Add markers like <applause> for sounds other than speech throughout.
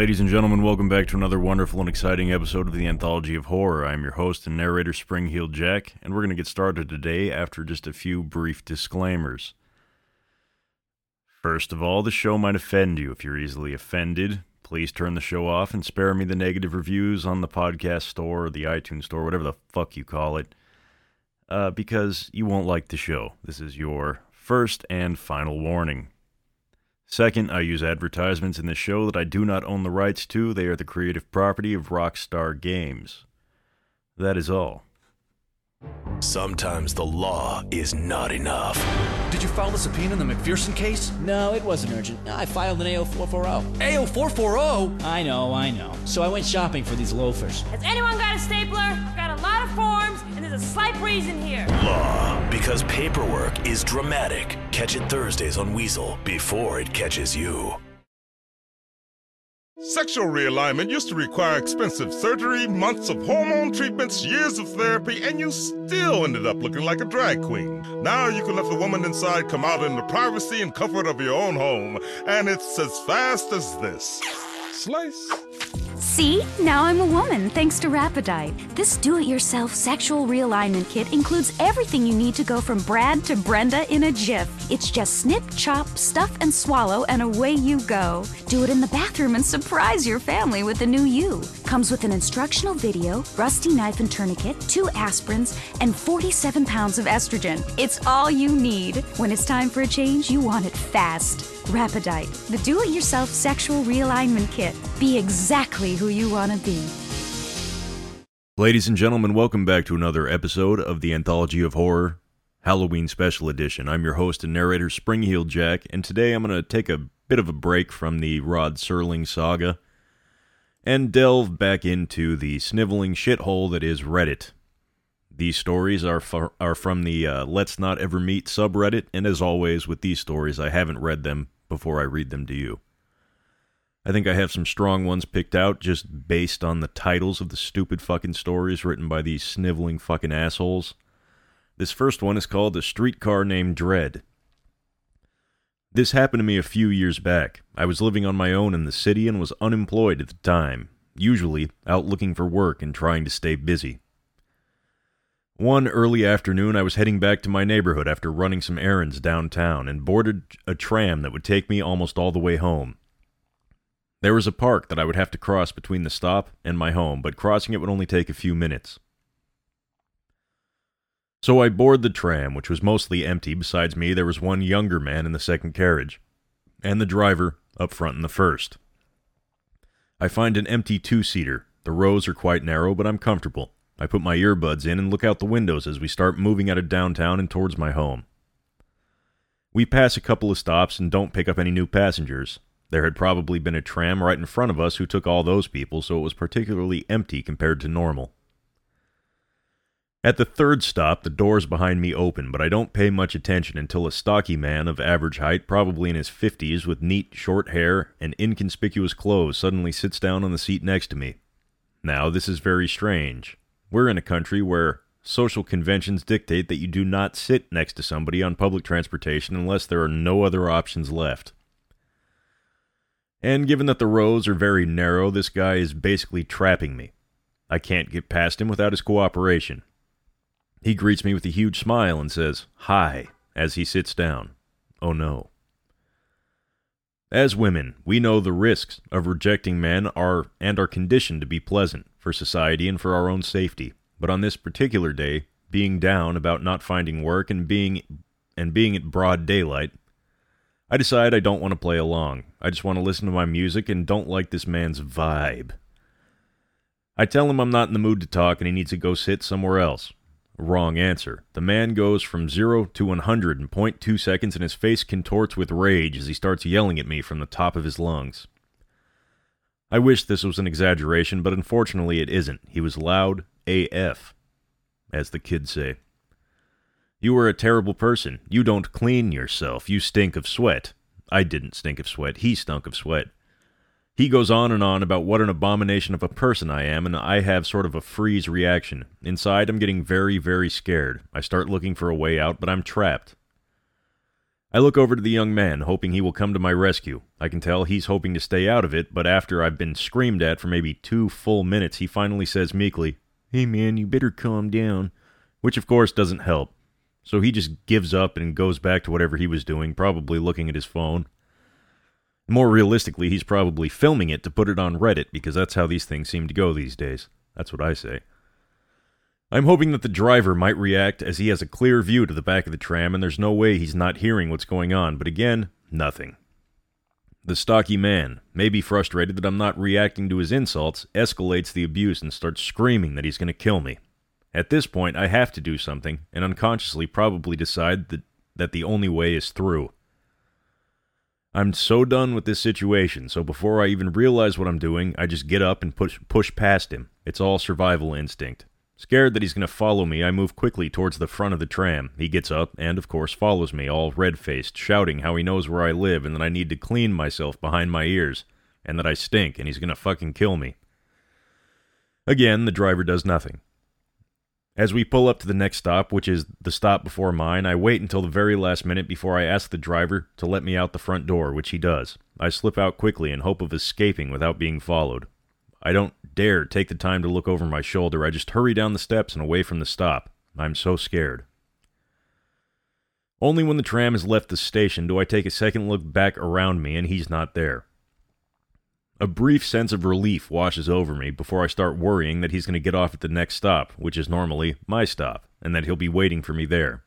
Ladies and gentlemen, welcome back to another wonderful and exciting episode of the Anthology of Horror. I'm your host and narrator, Springheel Jack, and we're going to get started today after just a few brief disclaimers. First of all, the show might offend you. If you're easily offended, please turn the show off and spare me the negative reviews on the podcast store or the iTunes store, whatever the fuck you call it, uh, because you won't like the show. This is your first and final warning. Second, I use advertisements in the show that I do not own the rights to. They are the creative property of Rockstar Games. That is all. Sometimes the law is not enough. Did you file the subpoena in the McPherson case? No, it wasn't urgent. I filed an AO440. AO440? I know, I know. So I went shopping for these loafers. Has anyone got a stapler? I've got a lot of forms, and there's a slight breeze in here. Law, because paperwork is dramatic. Catch it Thursdays on Weazel before it catches you. Sexual realignment used to require expensive surgery, months of hormone treatments, years of therapy, and you still ended up looking like a drag queen. Now you can let the woman inside come out in the privacy and comfort of your own home, and it's as fast as this. Slice. See? Now I'm a woman thanks to Rapidite. This do it yourself sexual realignment kit includes everything you need to go from Brad to Brenda in a jiff. It's just snip, chop, stuff, and swallow, and away you go. Do it in the bathroom and surprise your family with the new you. Comes with an instructional video, rusty knife and tourniquet, two aspirins, and 47 pounds of estrogen. It's all you need. When it's time for a change, you want it fast. Rapidite, the do it yourself sexual realignment kit. Be exactly who you want to be. Ladies and gentlemen, welcome back to another episode of the Anthology of Horror Halloween Special Edition. I'm your host and narrator, Springheel Jack, and today I'm going to take a bit of a break from the Rod Serling saga and delve back into the sniveling shithole that is Reddit. These stories are are from the uh, Let's Not Ever Meet subreddit, and as always with these stories, I haven't read them before I read them to you. I think I have some strong ones picked out just based on the titles of the stupid fucking stories written by these sniveling fucking assholes. This first one is called A Streetcar Named Dread. This happened to me a few years back. I was living on my own in the city and was unemployed at the time, usually out looking for work and trying to stay busy. One early afternoon, I was heading back to my neighborhood after running some errands downtown and boarded a tram that would take me almost all the way home. There was a park that I would have to cross between the stop and my home, but crossing it would only take a few minutes. So I board the tram, which was mostly empty. Besides me, there was one younger man in the second carriage, and the driver up front in the first. I find an empty two seater. The rows are quite narrow, but I'm comfortable. I put my earbuds in and look out the windows as we start moving out of downtown and towards my home. We pass a couple of stops and don't pick up any new passengers. There had probably been a tram right in front of us who took all those people, so it was particularly empty compared to normal. At the third stop, the doors behind me open, but I don't pay much attention until a stocky man of average height, probably in his fifties, with neat, short hair and inconspicuous clothes, suddenly sits down on the seat next to me. Now, this is very strange. We're in a country where social conventions dictate that you do not sit next to somebody on public transportation unless there are no other options left. And given that the rows are very narrow, this guy is basically trapping me. I can't get past him without his cooperation. He greets me with a huge smile and says, Hi, as he sits down. Oh no. As women, we know the risks of rejecting men are and are conditioned to be pleasant for society and for our own safety. But on this particular day, being down about not finding work and being and being at broad daylight, I decide I don't want to play along. I just want to listen to my music and don't like this man's vibe. I tell him I'm not in the mood to talk and he needs to go sit somewhere else. Wrong answer. The man goes from 0 to 100 in 0.2 seconds and his face contorts with rage as he starts yelling at me from the top of his lungs. I wish this was an exaggeration, but unfortunately it isn't. He was loud AF, as the kids say. You are a terrible person. You don't clean yourself. You stink of sweat. I didn't stink of sweat. He stunk of sweat. He goes on and on about what an abomination of a person I am, and I have sort of a freeze reaction. Inside, I'm getting very, very scared. I start looking for a way out, but I'm trapped. I look over to the young man, hoping he will come to my rescue. I can tell he's hoping to stay out of it, but after I've been screamed at for maybe two full minutes, he finally says meekly, Hey man, you better calm down. Which of course doesn't help. So he just gives up and goes back to whatever he was doing, probably looking at his phone. More realistically, he's probably filming it to put it on Reddit because that's how these things seem to go these days. That's what I say. I'm hoping that the driver might react as he has a clear view to the back of the tram and there's no way he's not hearing what's going on, but again, nothing. The stocky man, maybe frustrated that I'm not reacting to his insults, escalates the abuse and starts screaming that he's going to kill me. At this point, I have to do something, and unconsciously probably decide that, that the only way is through. I'm so done with this situation, so before I even realize what I'm doing, I just get up and push, push past him. It's all survival instinct. Scared that he's going to follow me, I move quickly towards the front of the tram. He gets up and, of course, follows me, all red faced, shouting how he knows where I live and that I need to clean myself behind my ears, and that I stink and he's going to fucking kill me. Again, the driver does nothing. As we pull up to the next stop, which is the stop before mine, I wait until the very last minute before I ask the driver to let me out the front door, which he does. I slip out quickly in hope of escaping without being followed. I don't dare take the time to look over my shoulder. I just hurry down the steps and away from the stop. I'm so scared. Only when the tram has left the station do I take a second look back around me and he's not there. A brief sense of relief washes over me before I start worrying that he's going to get off at the next stop, which is normally my stop, and that he'll be waiting for me there.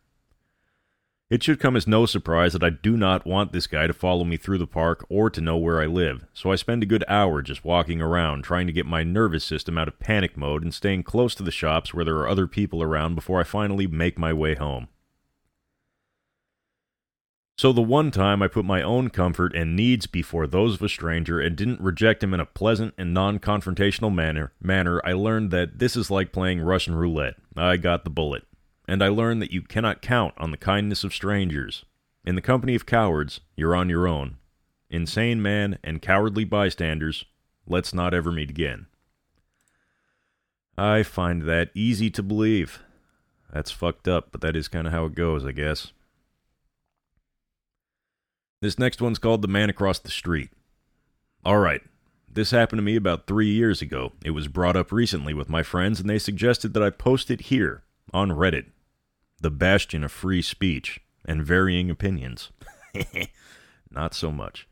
It should come as no surprise that I do not want this guy to follow me through the park or to know where I live, so I spend a good hour just walking around trying to get my nervous system out of panic mode and staying close to the shops where there are other people around before I finally make my way home. So the one time I put my own comfort and needs before those of a stranger and didn't reject him in a pleasant and non-confrontational manner, manner, I learned that this is like playing Russian roulette. I got the bullet and I learned that you cannot count on the kindness of strangers. In the company of cowards, you're on your own. Insane man and cowardly bystanders, let's not ever meet again. I find that easy to believe. That's fucked up, but that is kind of how it goes, I guess. This next one's called The Man Across the Street. Alright, this happened to me about three years ago. It was brought up recently with my friends, and they suggested that I post it here on Reddit, the bastion of free speech and varying opinions. <laughs> Not so much.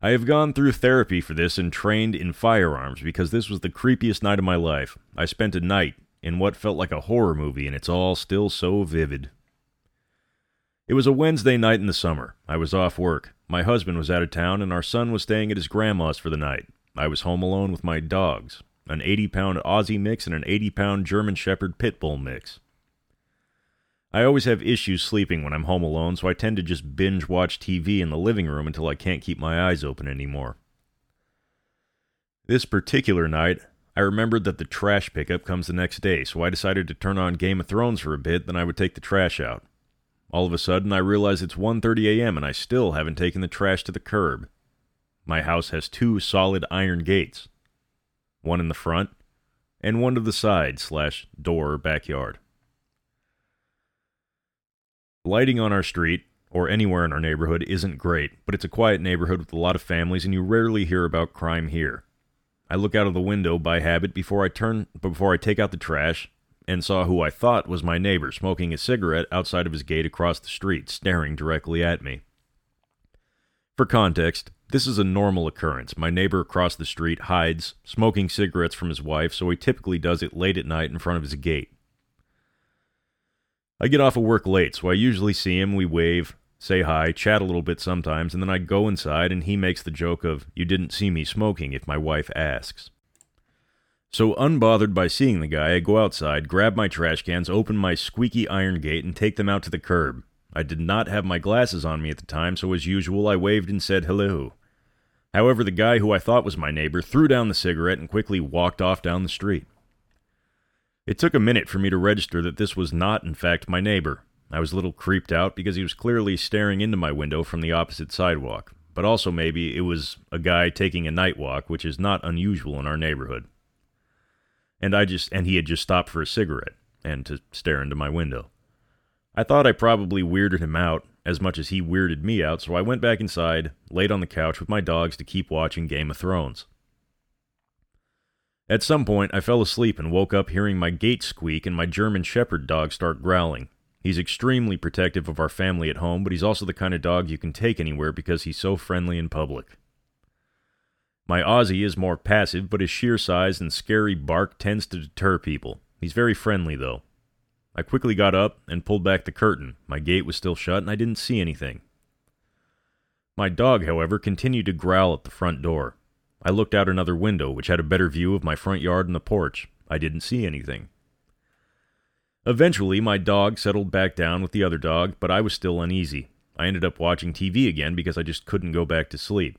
I have gone through therapy for this and trained in firearms because this was the creepiest night of my life. I spent a night in what felt like a horror movie, and it's all still so vivid. It was a Wednesday night in the summer. I was off work. My husband was out of town, and our son was staying at his grandma's for the night. I was home alone with my dogs an 80 pound Aussie mix, and an 80 pound German Shepherd Pit Bull mix. I always have issues sleeping when I'm home alone, so I tend to just binge watch TV in the living room until I can't keep my eyes open anymore. This particular night, I remembered that the trash pickup comes the next day, so I decided to turn on Game of Thrones for a bit, then I would take the trash out. All of a sudden, I realize it's 1:30 a.m. and I still haven't taken the trash to the curb. My house has two solid iron gates one in the front, and one to the side slash door backyard. Lighting on our street, or anywhere in our neighborhood, isn't great, but it's a quiet neighborhood with a lot of families, and you rarely hear about crime here. I look out of the window by habit before I turn before I take out the trash and saw who I thought was my neighbor smoking a cigarette outside of his gate across the street, staring directly at me. For context, this is a normal occurrence. My neighbor across the street hides, smoking cigarettes from his wife, so he typically does it late at night in front of his gate. I get off of work late, so I usually see him, we wave, say hi, chat a little bit sometimes, and then I go inside and he makes the joke of, You didn't see me smoking if my wife asks. So, unbothered by seeing the guy, I go outside, grab my trash cans, open my squeaky iron gate, and take them out to the curb. I did not have my glasses on me at the time, so as usual, I waved and said hello. However, the guy who I thought was my neighbor threw down the cigarette and quickly walked off down the street. It took a minute for me to register that this was not, in fact, my neighbor. I was a little creeped out because he was clearly staring into my window from the opposite sidewalk, but also maybe it was a guy taking a night walk, which is not unusual in our neighborhood. And I just and he had just stopped for a cigarette and to stare into my window. I thought I probably weirded him out, as much as he weirded me out, so I went back inside, laid on the couch with my dogs to keep watching Game of Thrones. At some point, I fell asleep and woke up hearing my gate squeak and my German Shepherd dog start growling. He's extremely protective of our family at home, but he's also the kind of dog you can take anywhere because he's so friendly in public. My Aussie is more passive, but his sheer size and scary bark tends to deter people. He's very friendly, though. I quickly got up and pulled back the curtain. My gate was still shut and I didn't see anything. My dog, however, continued to growl at the front door. I looked out another window, which had a better view of my front yard and the porch. I didn't see anything. Eventually, my dog settled back down with the other dog, but I was still uneasy. I ended up watching TV again because I just couldn't go back to sleep.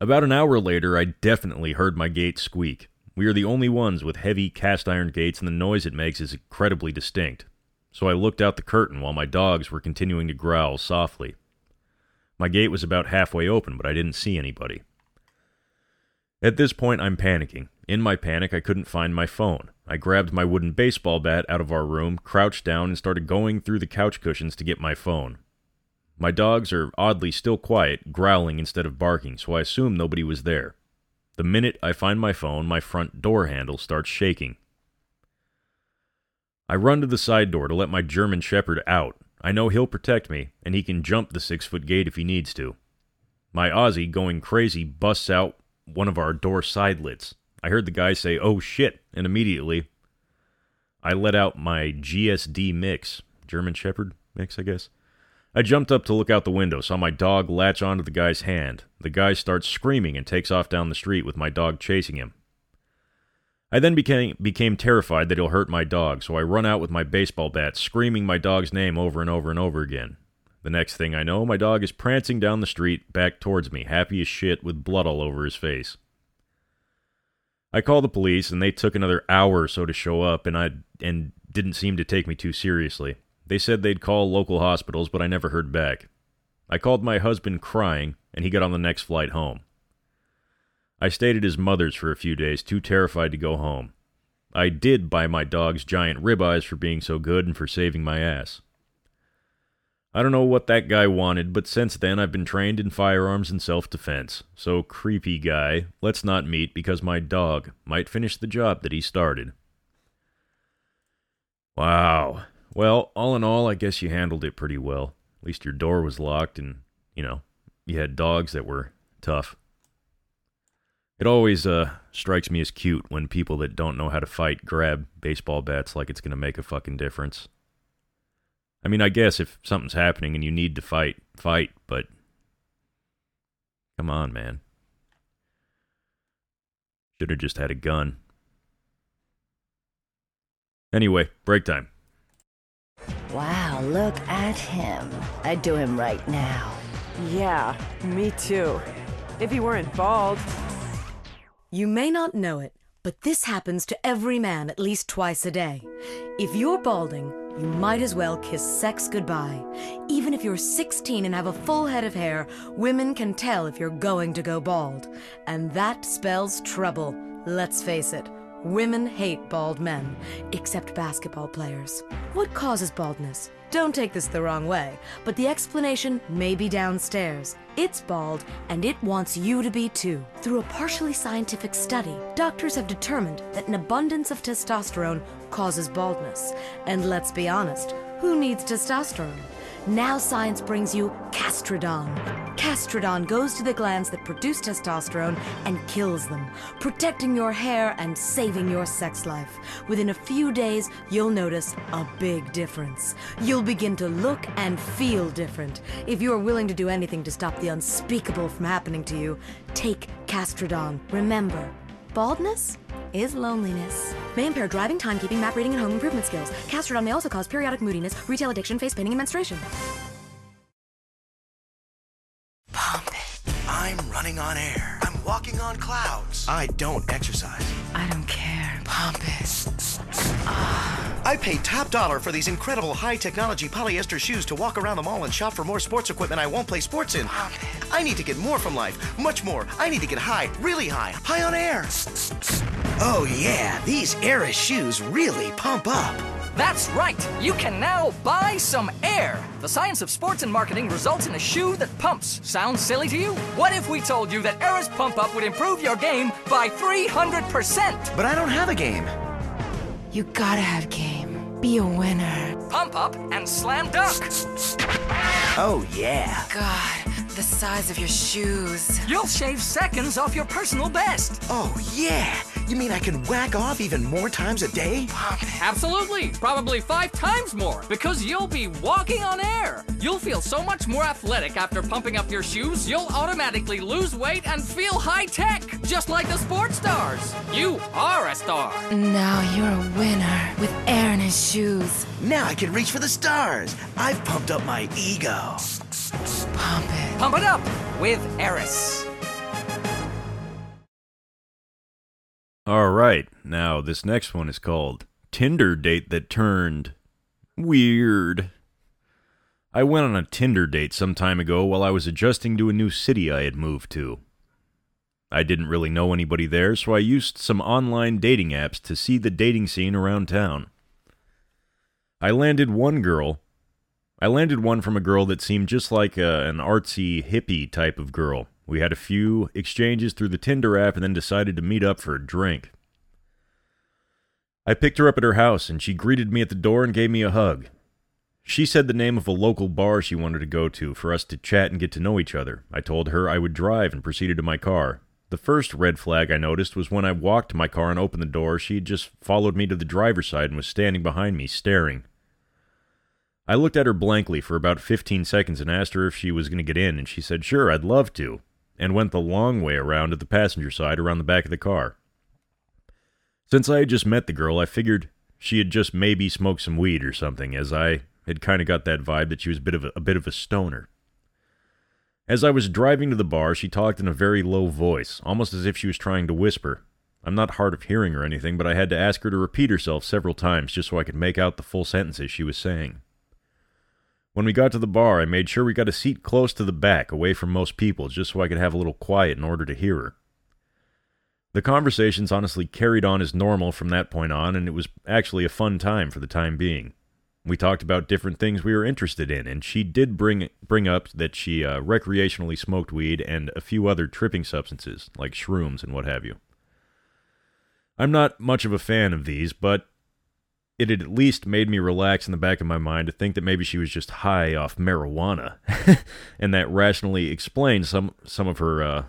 About an hour later, I definitely heard my gate squeak. We are the only ones with heavy cast iron gates, and the noise it makes is incredibly distinct. So I looked out the curtain while my dogs were continuing to growl softly. My gate was about halfway open, but I didn't see anybody. At this point, I'm panicking. In my panic, I couldn't find my phone. I grabbed my wooden baseball bat out of our room, crouched down, and started going through the couch cushions to get my phone. My dogs are oddly still quiet, growling instead of barking, so I assume nobody was there. The minute I find my phone, my front door handle starts shaking. I run to the side door to let my German Shepherd out. I know he'll protect me, and he can jump the six foot gate if he needs to. My Aussie, going crazy, busts out one of our door sidelets. I heard the guy say, oh shit, and immediately I let out my GSD mix, German Shepherd mix, I guess. I jumped up to look out the window, saw my dog latch onto the guy's hand. The guy starts screaming and takes off down the street with my dog chasing him. I then became, became terrified that he'll hurt my dog, so I run out with my baseball bat, screaming my dog's name over and over and over again. The next thing I know, my dog is prancing down the street back towards me, happy as shit with blood all over his face. I called the police, and they took another hour or so to show up, and I and didn't seem to take me too seriously. They said they'd call local hospitals, but I never heard back. I called my husband crying, and he got on the next flight home. I stayed at his mother's for a few days, too terrified to go home. I did buy my dogs giant ribeyes for being so good and for saving my ass. I don't know what that guy wanted, but since then I've been trained in firearms and self defense. So, creepy guy, let's not meet because my dog might finish the job that he started. Wow. Well, all in all, I guess you handled it pretty well. At least your door was locked and, you know, you had dogs that were tough. It always uh, strikes me as cute when people that don't know how to fight grab baseball bats like it's going to make a fucking difference. I mean, I guess if something's happening and you need to fight, fight, but come on, man. Should have just had a gun. Anyway, break time. Wow, look at him. I'd do him right now. Yeah, me too. If he weren't bald. You may not know it, but this happens to every man at least twice a day. If you're balding, you might as well kiss sex goodbye. Even if you're 16 and have a full head of hair, women can tell if you're going to go bald. And that spells trouble. Let's face it. Women hate bald men, except basketball players. What causes baldness? Don't take this the wrong way, but the explanation may be downstairs. It's bald, and it wants you to be too. Through a partially scientific study, doctors have determined that an abundance of testosterone causes baldness. And let's be honest, who needs testosterone? Now science brings you Castradon. Castradon goes to the glands that produce testosterone and kills them, protecting your hair and saving your sex life. Within a few days, you'll notice a big difference. You'll begin to look and feel different. If you are willing to do anything to stop the unspeakable from happening to you, take Castradon. Remember, baldness is loneliness. May impair driving, timekeeping, map reading, and home improvement skills. Castradon may also cause periodic moodiness, retail addiction, face painting, and menstruation. Pump it. I'm running on air. I'm walking on clouds. I don't exercise. I don't care. Pump it. Ah. I paid top dollar for these incredible high technology polyester shoes to walk around the mall and shop for more sports equipment I won't play sports in. I need to get more from life. Much more. I need to get high, really high. High on air. Oh, yeah. These Eris shoes really pump up. That's right. You can now buy some air. The science of sports and marketing results in a shoe that pumps. Sounds silly to you? What if we told you that Air's Pump Up would improve your game by 300%? But I don't have a game. You gotta have game. Be a winner. Pump Up and Slam Dunk. Oh, yeah. God, the size of your shoes. You'll shave seconds off your personal best. Oh, yeah. You mean I can whack off even more times a day? Absolutely. Probably five times more because you'll be walking on air. You'll feel so much more athletic after pumping up your shoes, you'll automatically lose weight and feel high tech, just like the sports stars. You are a star. Now you're a winner with air in his shoes. Now I can reach for the stars. I've pumped up my ego. Pump it. Pump it up with Eris. All right, now this next one is called Tinder Date That Turned Weird. I went on a Tinder date some time ago while I was adjusting to a new city I had moved to. I didn't really know anybody there, so I used some online dating apps to see the dating scene around town. I landed one girl. I landed one from a girl that seemed just like a, an artsy hippie type of girl. We had a few exchanges through the Tinder app and then decided to meet up for a drink. I picked her up at her house and she greeted me at the door and gave me a hug. She said the name of a local bar she wanted to go to for us to chat and get to know each other. I told her I would drive and proceeded to my car. The first red flag I noticed was when I walked to my car and opened the door, she had just followed me to the driver's side and was standing behind me, staring. I looked at her blankly for about 15 seconds and asked her if she was going to get in, and she said, Sure, I'd love to, and went the long way around to the passenger side around the back of the car. Since I had just met the girl, I figured she had just maybe smoked some weed or something, as I had kind of got that vibe that she was a bit of a, a bit of a stoner. As I was driving to the bar, she talked in a very low voice, almost as if she was trying to whisper. I'm not hard of hearing or anything, but I had to ask her to repeat herself several times just so I could make out the full sentences she was saying. When we got to the bar, I made sure we got a seat close to the back, away from most people, just so I could have a little quiet in order to hear her. The conversations honestly carried on as normal from that point on, and it was actually a fun time for the time being. We talked about different things we were interested in, and she did bring bring up that she uh, recreationally smoked weed and a few other tripping substances, like shrooms and what have you. I'm not much of a fan of these, but it had at least made me relax in the back of my mind to think that maybe she was just high off marijuana, <laughs> and that rationally explains some some of her uh,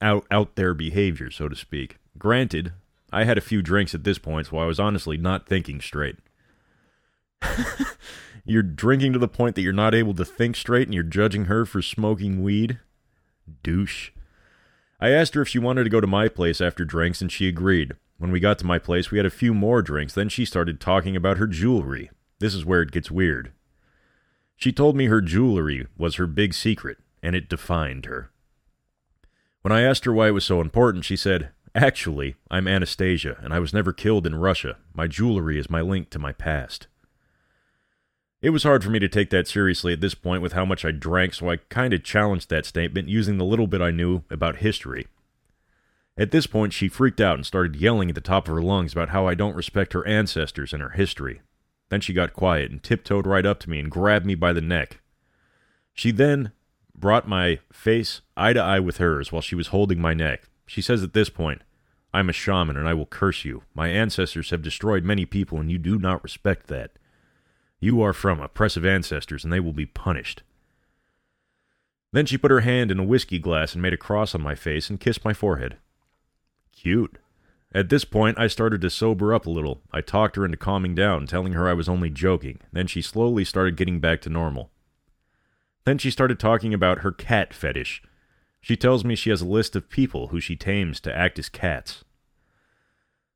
out out there behavior, so to speak. Granted, I had a few drinks at this point, so I was honestly not thinking straight. <laughs> you're drinking to the point that you're not able to think straight and you're judging her for smoking weed? Douche. I asked her if she wanted to go to my place after drinks, and she agreed. When we got to my place, we had a few more drinks. Then she started talking about her jewelry. This is where it gets weird. She told me her jewelry was her big secret, and it defined her. When I asked her why it was so important, she said, Actually, I'm Anastasia, and I was never killed in Russia. My jewelry is my link to my past. It was hard for me to take that seriously at this point with how much I drank, so I kind of challenged that statement using the little bit I knew about history. At this point, she freaked out and started yelling at the top of her lungs about how I don't respect her ancestors and her history. Then she got quiet and tiptoed right up to me and grabbed me by the neck. She then brought my face eye to eye with hers while she was holding my neck. She says at this point, I'm a shaman and I will curse you. My ancestors have destroyed many people and you do not respect that. You are from oppressive ancestors and they will be punished. Then she put her hand in a whiskey glass and made a cross on my face and kissed my forehead. Cute. At this point, I started to sober up a little. I talked her into calming down, telling her I was only joking. Then she slowly started getting back to normal. Then she started talking about her cat fetish. She tells me she has a list of people who she tames to act as cats.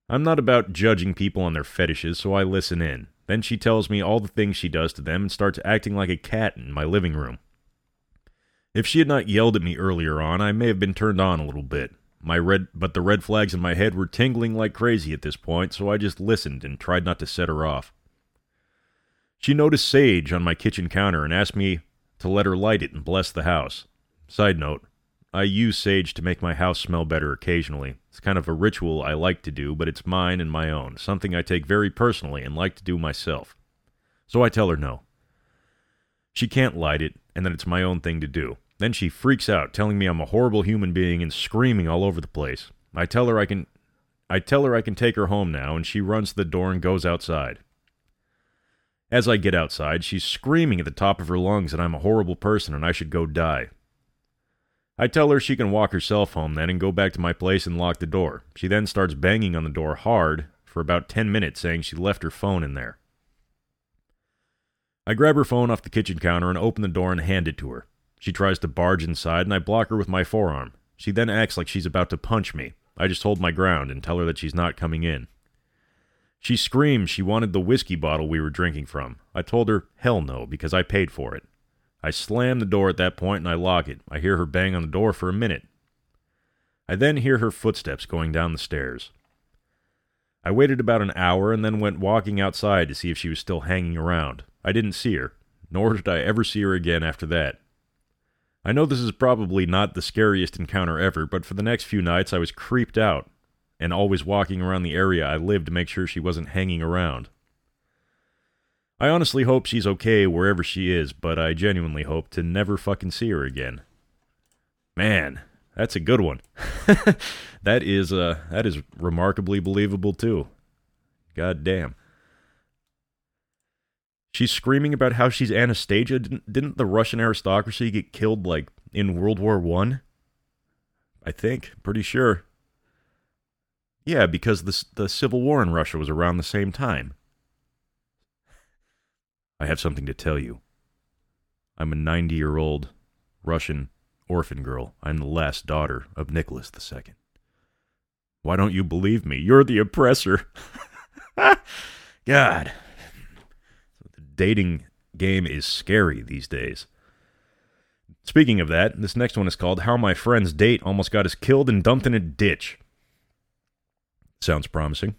I'm not about judging people on their fetishes, so I listen in. Then she tells me all the things she does to them and starts acting like a cat in my living room. If she had not yelled at me earlier on, I may have been turned on a little bit. My red but the red flags in my head were tingling like crazy at this point, so I just listened and tried not to set her off. She noticed sage on my kitchen counter and asked me to let her light it and bless the house. Side note, I use sage to make my house smell better occasionally. It's kind of a ritual I like to do, but it's mine and my own, something I take very personally and like to do myself. So I tell her no. She can't light it, and that it's my own thing to do. Then she freaks out, telling me I'm a horrible human being and screaming all over the place. I tell her I can I tell her I can take her home now, and she runs to the door and goes outside. As I get outside, she's screaming at the top of her lungs that I'm a horrible person and I should go die. I tell her she can walk herself home then and go back to my place and lock the door. She then starts banging on the door hard for about 10 minutes, saying she left her phone in there. I grab her phone off the kitchen counter and open the door and hand it to her. She tries to barge inside, and I block her with my forearm. She then acts like she's about to punch me. I just hold my ground and tell her that she's not coming in. She screams she wanted the whiskey bottle we were drinking from. I told her, hell no, because I paid for it. I slam the door at that point and I lock it. I hear her bang on the door for a minute. I then hear her footsteps going down the stairs. I waited about an hour and then went walking outside to see if she was still hanging around. I didn't see her, nor did I ever see her again after that. I know this is probably not the scariest encounter ever, but for the next few nights I was creeped out and always walking around the area I lived to make sure she wasn't hanging around. I honestly hope she's okay wherever she is, but I genuinely hope to never fucking see her again. Man, that's a good one. <laughs> that is uh that is remarkably believable too. God damn. She's screaming about how she's Anastasia. Didn't, didn't the Russian aristocracy get killed like in World War One? I? I think, pretty sure. Yeah, because the the Civil War in Russia was around the same time. I have something to tell you. I'm a 90 year old Russian orphan girl. I'm the last daughter of Nicholas II. Why don't you believe me? You're the oppressor. <laughs> God. Dating game is scary these days. Speaking of that, this next one is called How My Friend's Date Almost Got Us Killed and Dumped in a Ditch. Sounds promising.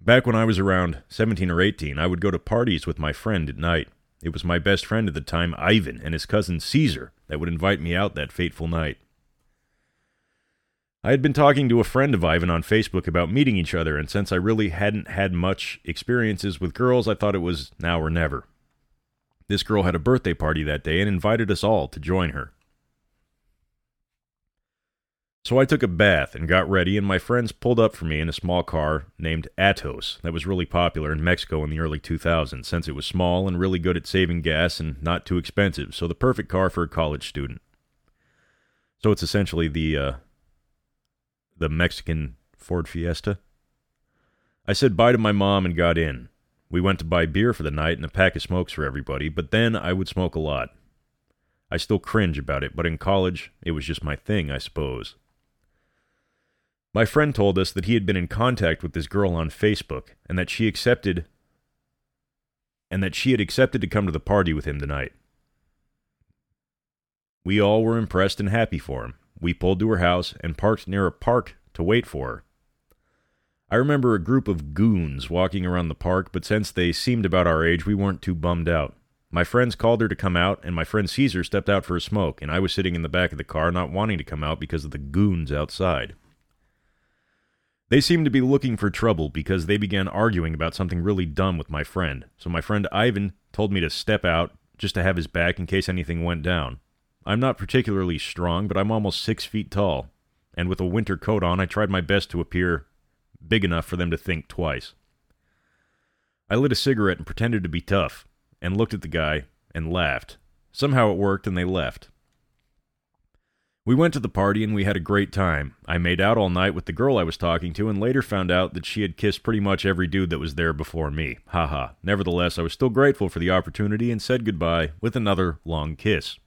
Back when I was around 17 or 18, I would go to parties with my friend at night. It was my best friend at the time, Ivan, and his cousin Caesar that would invite me out that fateful night. I had been talking to a friend of Ivan on Facebook about meeting each other, and since I really hadn't had much experiences with girls, I thought it was now or never. This girl had a birthday party that day and invited us all to join her. So I took a bath and got ready, and my friends pulled up for me in a small car named Atos that was really popular in Mexico in the early 2000s since it was small and really good at saving gas and not too expensive, so the perfect car for a college student. So it's essentially the uh, the Mexican Ford Fiesta. I said bye to my mom and got in. We went to buy beer for the night and a pack of smokes for everybody, but then I would smoke a lot. I still cringe about it, but in college, it was just my thing, I suppose. My friend told us that he had been in contact with this girl on Facebook and that she accepted and that she had accepted to come to the party with him tonight. We all were impressed and happy for him. We pulled to her house and parked near a park to wait for her. I remember a group of goons walking around the park, but since they seemed about our age, we weren't too bummed out. My friends called her to come out, and my friend Caesar stepped out for a smoke, and I was sitting in the back of the car not wanting to come out because of the goons outside. They seemed to be looking for trouble because they began arguing about something really dumb with my friend. So my friend Ivan told me to step out just to have his back in case anything went down. I'm not particularly strong, but I'm almost six feet tall, and with a winter coat on, I tried my best to appear big enough for them to think twice. I lit a cigarette and pretended to be tough, and looked at the guy and laughed. Somehow it worked, and they left. We went to the party and we had a great time. I made out all night with the girl I was talking to and later found out that she had kissed pretty much every dude that was there before me. Haha. Nevertheless, I was still grateful for the opportunity and said goodbye with another long kiss.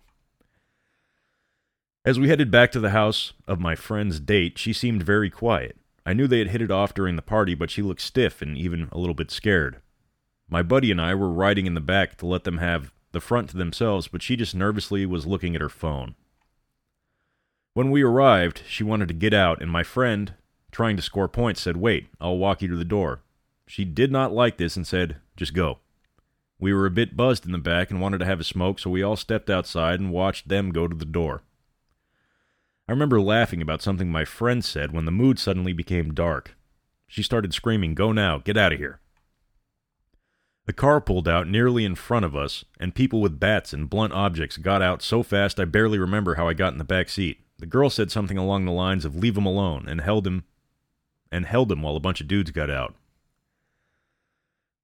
As we headed back to the house of my friend's date, she seemed very quiet. I knew they had hit it off during the party, but she looked stiff and even a little bit scared. My buddy and I were riding in the back to let them have the front to themselves, but she just nervously was looking at her phone. When we arrived, she wanted to get out, and my friend, trying to score points, said, Wait, I'll walk you to the door. She did not like this and said, Just go. We were a bit buzzed in the back and wanted to have a smoke, so we all stepped outside and watched them go to the door. I remember laughing about something my friend said when the mood suddenly became dark. She started screaming, Go now, get out of here. The car pulled out nearly in front of us, and people with bats and blunt objects got out so fast I barely remember how I got in the back seat. The girl said something along the lines of leave him alone and held him and held him while a bunch of dudes got out.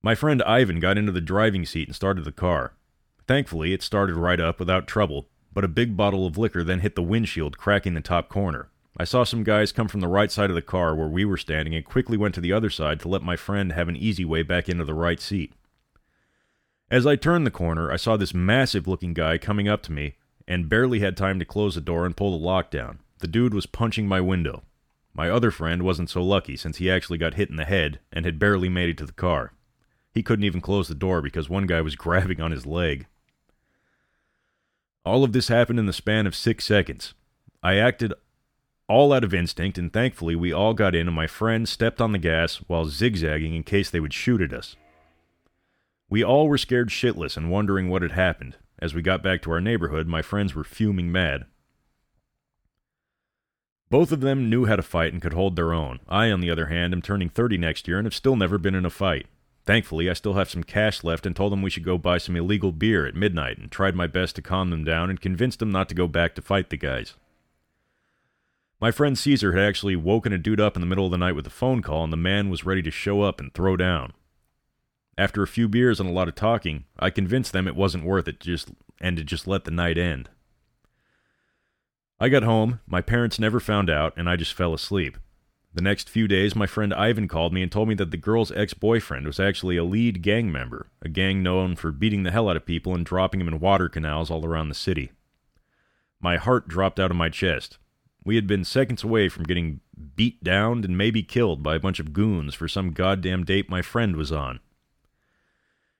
My friend Ivan got into the driving seat and started the car. Thankfully, it started right up without trouble, but a big bottle of liquor then hit the windshield, cracking the top corner. I saw some guys come from the right side of the car where we were standing and quickly went to the other side to let my friend have an easy way back into the right seat. As I turned the corner, I saw this massive looking guy coming up to me and barely had time to close the door and pull the lock down. The dude was punching my window. My other friend wasn't so lucky since he actually got hit in the head and had barely made it to the car. He couldn't even close the door because one guy was <laughs> grabbing on his leg. All of this happened in the span of six seconds. I acted all out of instinct, and thankfully we all got in, and my friend stepped on the gas while zigzagging in case they would shoot at us. We all were scared shitless and wondering what had happened. As we got back to our neighborhood, my friends were fuming mad. Both of them knew how to fight and could hold their own. I, on the other hand, am turning 30 next year and have still never been in a fight. Thankfully, I still have some cash left and told them we should go buy some illegal beer at midnight and tried my best to calm them down and convinced them not to go back to fight the guys. My friend Caesar had actually woken a dude up in the middle of the night with a phone call, and the man was ready to show up and throw down. After a few beers and a lot of talking, I convinced them it wasn't worth it just and to just let the night end. I got home, my parents never found out, and I just fell asleep. The next few days, my friend Ivan called me and told me that the girl's ex boyfriend was actually a lead gang member, a gang known for beating the hell out of people and dropping them in water canals all around the city. My heart dropped out of my chest. We had been seconds away from getting beat down and maybe killed by a bunch of goons for some goddamn date my friend was on.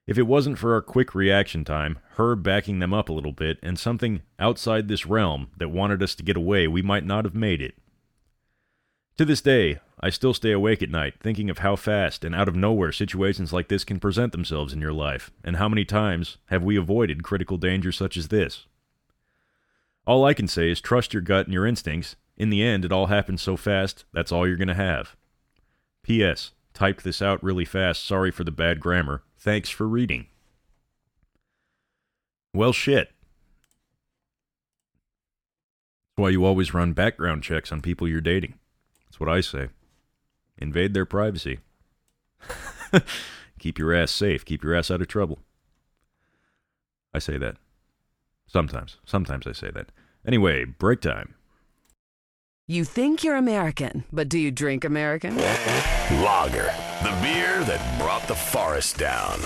If it wasn't for our quick reaction time, her backing them up a little bit, and something outside this realm that wanted us to get away, we might not have made it. To this day, I still stay awake at night, thinking of how fast and out of nowhere situations like this can present themselves in your life, and how many times have we avoided critical danger such as this. All I can say is trust your gut and your instincts. In the end, it all happens so fast, that's all you're going to have. P.S. Typed this out really fast, sorry for the bad grammar. Thanks for reading. Well, shit. That's why you always run background checks on people you're dating. That's what I say. Invade their privacy. <laughs> keep your ass safe. Keep your ass out of trouble. I say that. Sometimes. Sometimes I say that. Anyway, break time. You think you're American, but do you drink American? Logger, the beer that brought the forest down.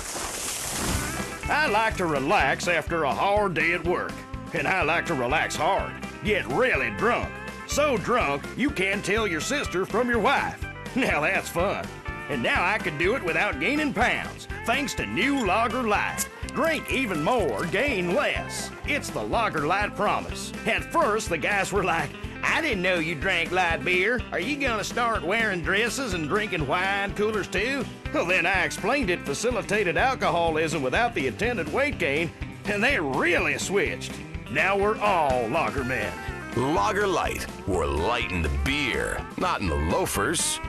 I like to relax after a hard day at work. And I like to relax hard. Get really drunk. So drunk, you can't tell your sister from your wife. <laughs> Now that's fun. And now I can do it without gaining pounds, thanks to new Logger Light. Drink even more, gain less. It's the Logger Light promise. At first, the guys were like, I didn't know you drank light beer. Are you gonna start wearing dresses and drinking wine coolers too? Well, then I explained it facilitated alcoholism without the attendant weight gain, and they really switched. Now we're all lager men. Logger Light. We're light in the beer, not in the loafers.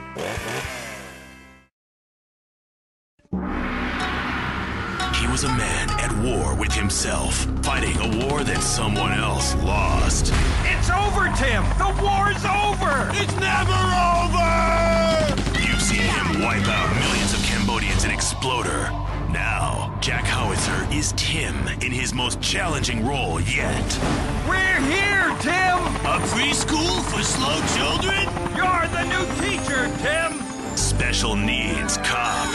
He was a man at war with himself, fighting a war that someone else lost. It's over, Tim! The war's over! It's never over! You've seen him wipe out Exploder. Now, Jack Howitzer is Tim in his most challenging role yet. We're here, Tim! A preschool for slow children? You're the new teacher, Tim! Special Needs Cop.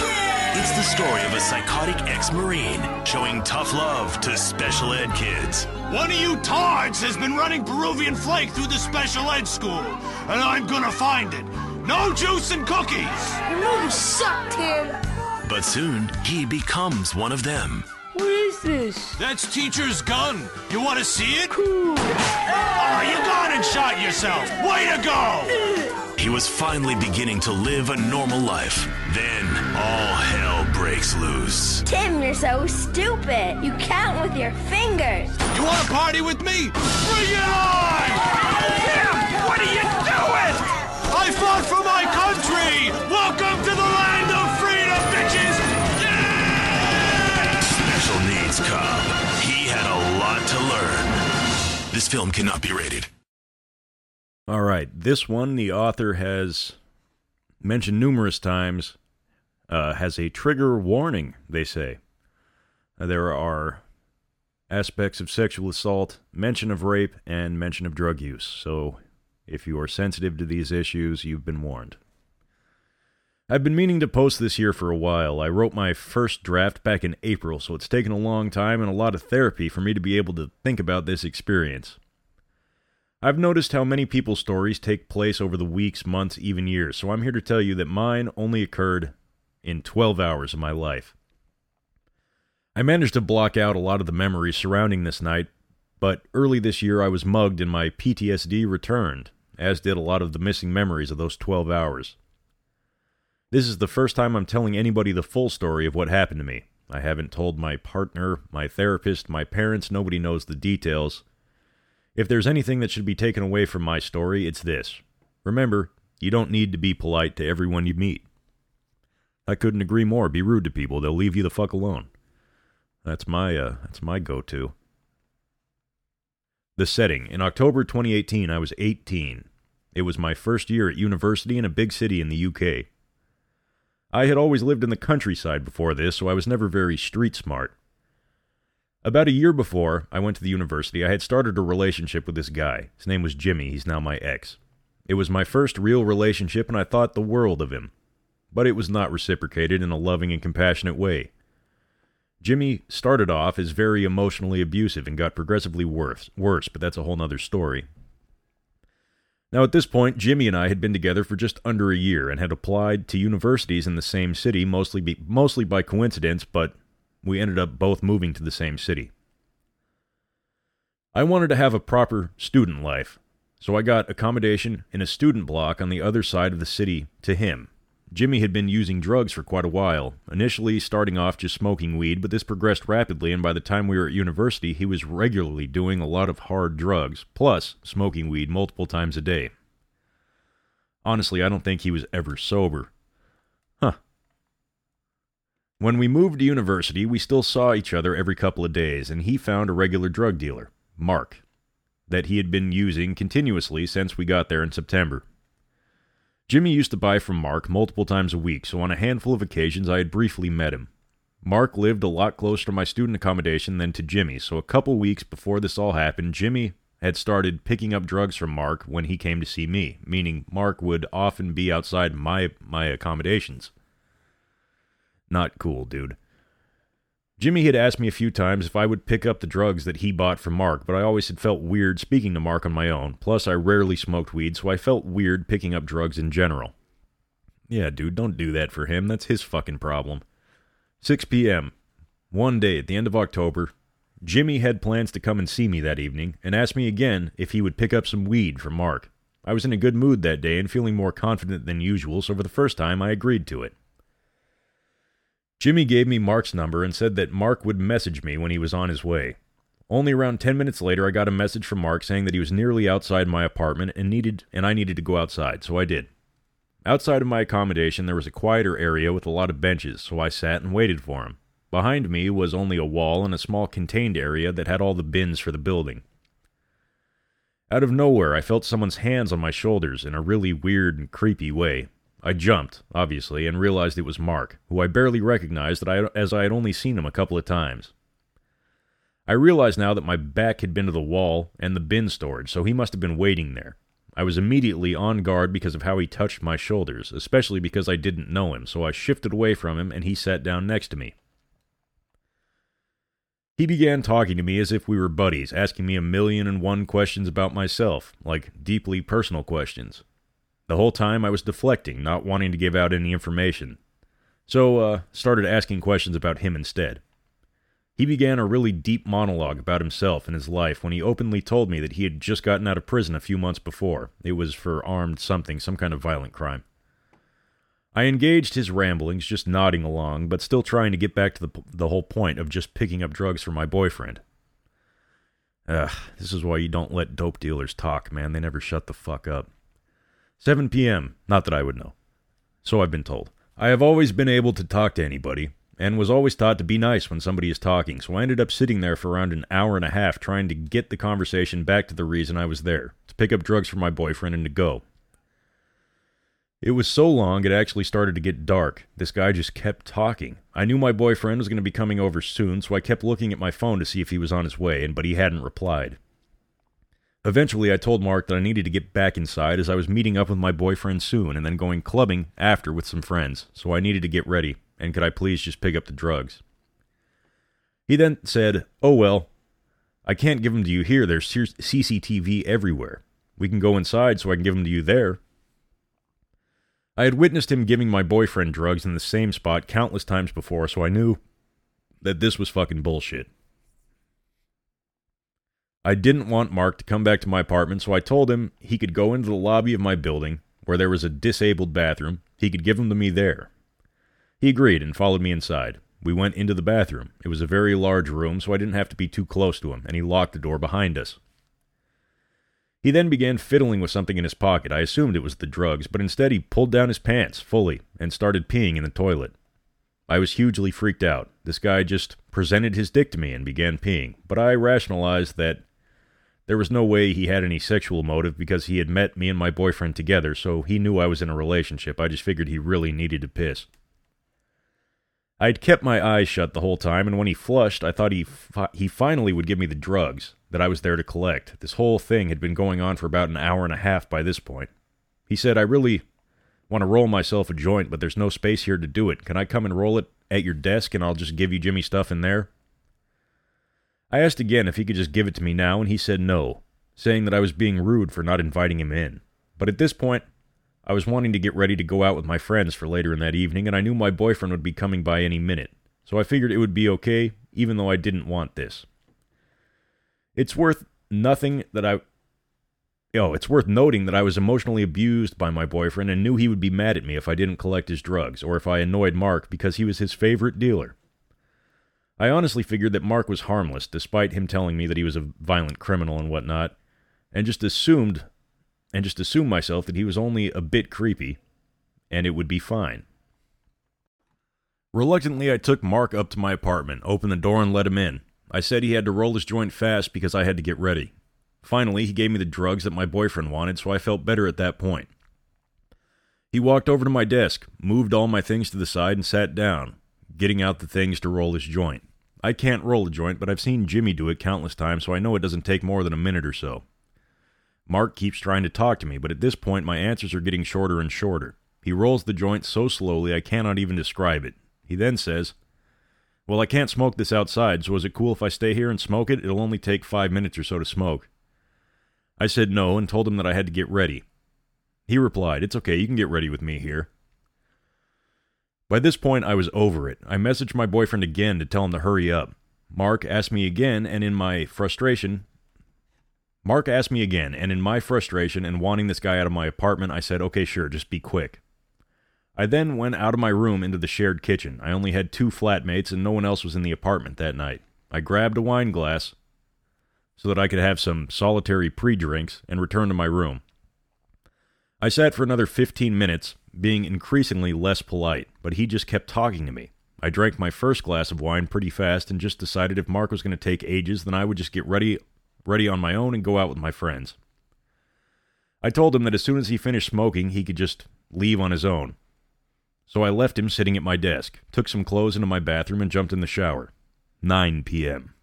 It's the story of a psychotic ex Marine showing tough love to special ed kids. One of you tards has been running Peruvian flake through the special ed school, and I'm gonna find it. No juice and cookies! Your moves suck, Tim! But soon, he becomes one of them. What is this? That's teacher's gun. You want to see it? Cool. Oh, you gone and shot yourself. Way to go! He was finally beginning to live a normal life. Then, all hell breaks loose. Tim, you're so stupid. You count with your fingers. You want to party with me? Bring it on! Oh, cop. He had a lot to learn. This film cannot be rated. All right, this one the author has mentioned numerous times, uh, has a trigger warning, they say. Uh, there are aspects of sexual assault, mention of rape, and mention of drug use. So if you are sensitive to these issues, you've been warned. I've been meaning to post this here for a while. I wrote my first draft back in April, so it's taken a long time and a lot of therapy for me to be able to think about this experience. I've noticed how many people's stories take place over the weeks, months, even years, so I'm here to tell you that mine only occurred in 12 hours of my life. I managed to block out a lot of the memories surrounding this night, but early this year I was mugged and my PTSD returned, as did a lot of the missing memories of those 12 hours. This is the first time I'm telling anybody the full story of what happened to me. I haven't told my partner, my therapist, my parents, nobody knows the details. If there's anything that should be taken away from my story, it's this. Remember, you don't need to be polite to everyone you meet. I couldn't agree more. Be rude to people, they'll leave you the fuck alone. That's my uh that's my go-to. The setting. In October 2018, I was 18. It was my first year at university in a big city in the UK. I had always lived in the countryside before this, so I was never very street smart. About a year before I went to the university, I had started a relationship with this guy. His name was Jimmy. He's now my ex. It was my first real relationship, and I thought the world of him. But it was not reciprocated in a loving and compassionate way. Jimmy started off as very emotionally abusive and got progressively worse, worse, but that's a whole nother story. Now, at this point, Jimmy and I had been together for just under a year and had applied to universities in the same city, mostly, be, mostly by coincidence, but we ended up both moving to the same city. I wanted to have a proper student life, so I got accommodation in a student block on the other side of the city to him. Jimmy had been using drugs for quite a while, initially starting off just smoking weed, but this progressed rapidly, and by the time we were at university, he was regularly doing a lot of hard drugs, plus smoking weed multiple times a day. Honestly, I don't think he was ever sober. Huh. When we moved to university, we still saw each other every couple of days, and he found a regular drug dealer, Mark, that he had been using continuously since we got there in September. Jimmy used to buy from Mark multiple times a week, so on a handful of occasions I had briefly met him. Mark lived a lot closer to my student accommodation than to Jimmy, so a couple weeks before this all happened, Jimmy had started picking up drugs from Mark when he came to see me, meaning Mark would often be outside my my accommodations. Not cool, dude. Jimmy had asked me a few times if I would pick up the drugs that he bought from Mark, but I always had felt weird speaking to Mark on my own. Plus, I rarely smoked weed, so I felt weird picking up drugs in general. Yeah, dude, don't do that for him. That's his fucking problem. 6 p.m. One day at the end of October, Jimmy had plans to come and see me that evening and asked me again if he would pick up some weed from Mark. I was in a good mood that day and feeling more confident than usual, so for the first time I agreed to it. Jimmy gave me Mark's number and said that Mark would message me when he was on his way. Only around 10 minutes later I got a message from Mark saying that he was nearly outside my apartment and needed and I needed to go outside, so I did. Outside of my accommodation there was a quieter area with a lot of benches, so I sat and waited for him. Behind me was only a wall and a small contained area that had all the bins for the building. Out of nowhere, I felt someone's hands on my shoulders in a really weird and creepy way. I jumped, obviously, and realized it was Mark, who I barely recognized as I had only seen him a couple of times. I realized now that my back had been to the wall and the bin storage, so he must have been waiting there. I was immediately on guard because of how he touched my shoulders, especially because I didn't know him, so I shifted away from him and he sat down next to me. He began talking to me as if we were buddies, asking me a million and one questions about myself, like deeply personal questions. The whole time I was deflecting, not wanting to give out any information. So, uh, started asking questions about him instead. He began a really deep monologue about himself and his life when he openly told me that he had just gotten out of prison a few months before. It was for armed something, some kind of violent crime. I engaged his ramblings, just nodding along, but still trying to get back to the, the whole point of just picking up drugs for my boyfriend. Ugh, this is why you don't let dope dealers talk, man. They never shut the fuck up. 7 p.m. Not that I would know. So I've been told. I have always been able to talk to anybody, and was always taught to be nice when somebody is talking, so I ended up sitting there for around an hour and a half trying to get the conversation back to the reason I was there to pick up drugs for my boyfriend and to go. It was so long it actually started to get dark. This guy just kept talking. I knew my boyfriend was going to be coming over soon, so I kept looking at my phone to see if he was on his way, but he hadn't replied. Eventually, I told Mark that I needed to get back inside as I was meeting up with my boyfriend soon and then going clubbing after with some friends, so I needed to get ready, and could I please just pick up the drugs? He then said, Oh well, I can't give them to you here. There's CCTV everywhere. We can go inside so I can give them to you there. I had witnessed him giving my boyfriend drugs in the same spot countless times before, so I knew that this was fucking bullshit. I didn't want Mark to come back to my apartment, so I told him he could go into the lobby of my building, where there was a disabled bathroom. He could give them to me there. He agreed and followed me inside. We went into the bathroom. It was a very large room, so I didn't have to be too close to him, and he locked the door behind us. He then began fiddling with something in his pocket. I assumed it was the drugs, but instead he pulled down his pants fully and started peeing in the toilet. I was hugely freaked out. This guy just presented his dick to me and began peeing, but I rationalized that there was no way he had any sexual motive because he had met me and my boyfriend together, so he knew I was in a relationship. I just figured he really needed to piss. I'd kept my eyes shut the whole time, and when he flushed, I thought he fi- he finally would give me the drugs that I was there to collect. This whole thing had been going on for about an hour and a half by this point. He said, "I really want to roll myself a joint, but there's no space here to do it. Can I come and roll it at your desk, and I'll just give you Jimmy stuff in there?" I asked again if he could just give it to me now, and he said no, saying that I was being rude for not inviting him in. But at this point, I was wanting to get ready to go out with my friends for later in that evening, and I knew my boyfriend would be coming by any minute, so I figured it would be okay, even though I didn't want this. It's worth nothing that I. Oh, it's worth noting that I was emotionally abused by my boyfriend and knew he would be mad at me if I didn't collect his drugs, or if I annoyed Mark because he was his favorite dealer. I honestly figured that Mark was harmless, despite him telling me that he was a violent criminal and whatnot, and just assumed and just assumed myself that he was only a bit creepy, and it would be fine. Reluctantly, I took Mark up to my apartment, opened the door, and let him in. I said he had to roll his joint fast because I had to get ready. Finally, he gave me the drugs that my boyfriend wanted, so I felt better at that point. He walked over to my desk, moved all my things to the side, and sat down, getting out the things to roll his joint. I can't roll a joint, but I've seen Jimmy do it countless times, so I know it doesn't take more than a minute or so. Mark keeps trying to talk to me, but at this point my answers are getting shorter and shorter. He rolls the joint so slowly I cannot even describe it. He then says, Well, I can't smoke this outside, so is it cool if I stay here and smoke it? It'll only take five minutes or so to smoke. I said no and told him that I had to get ready. He replied, It's okay, you can get ready with me here. By this point, I was over it. I messaged my boyfriend again to tell him to hurry up. Mark asked me again, and in my frustration, Mark asked me again, and in my frustration and wanting this guy out of my apartment, I said, okay, sure, just be quick. I then went out of my room into the shared kitchen. I only had two flatmates, and no one else was in the apartment that night. I grabbed a wine glass so that I could have some solitary pre drinks and returned to my room. I sat for another 15 minutes, being increasingly less polite, but he just kept talking to me. I drank my first glass of wine pretty fast and just decided if Mark was going to take ages, then I would just get ready ready on my own and go out with my friends. I told him that as soon as he finished smoking, he could just leave on his own. So I left him sitting at my desk, took some clothes into my bathroom, and jumped in the shower. 9 p.m.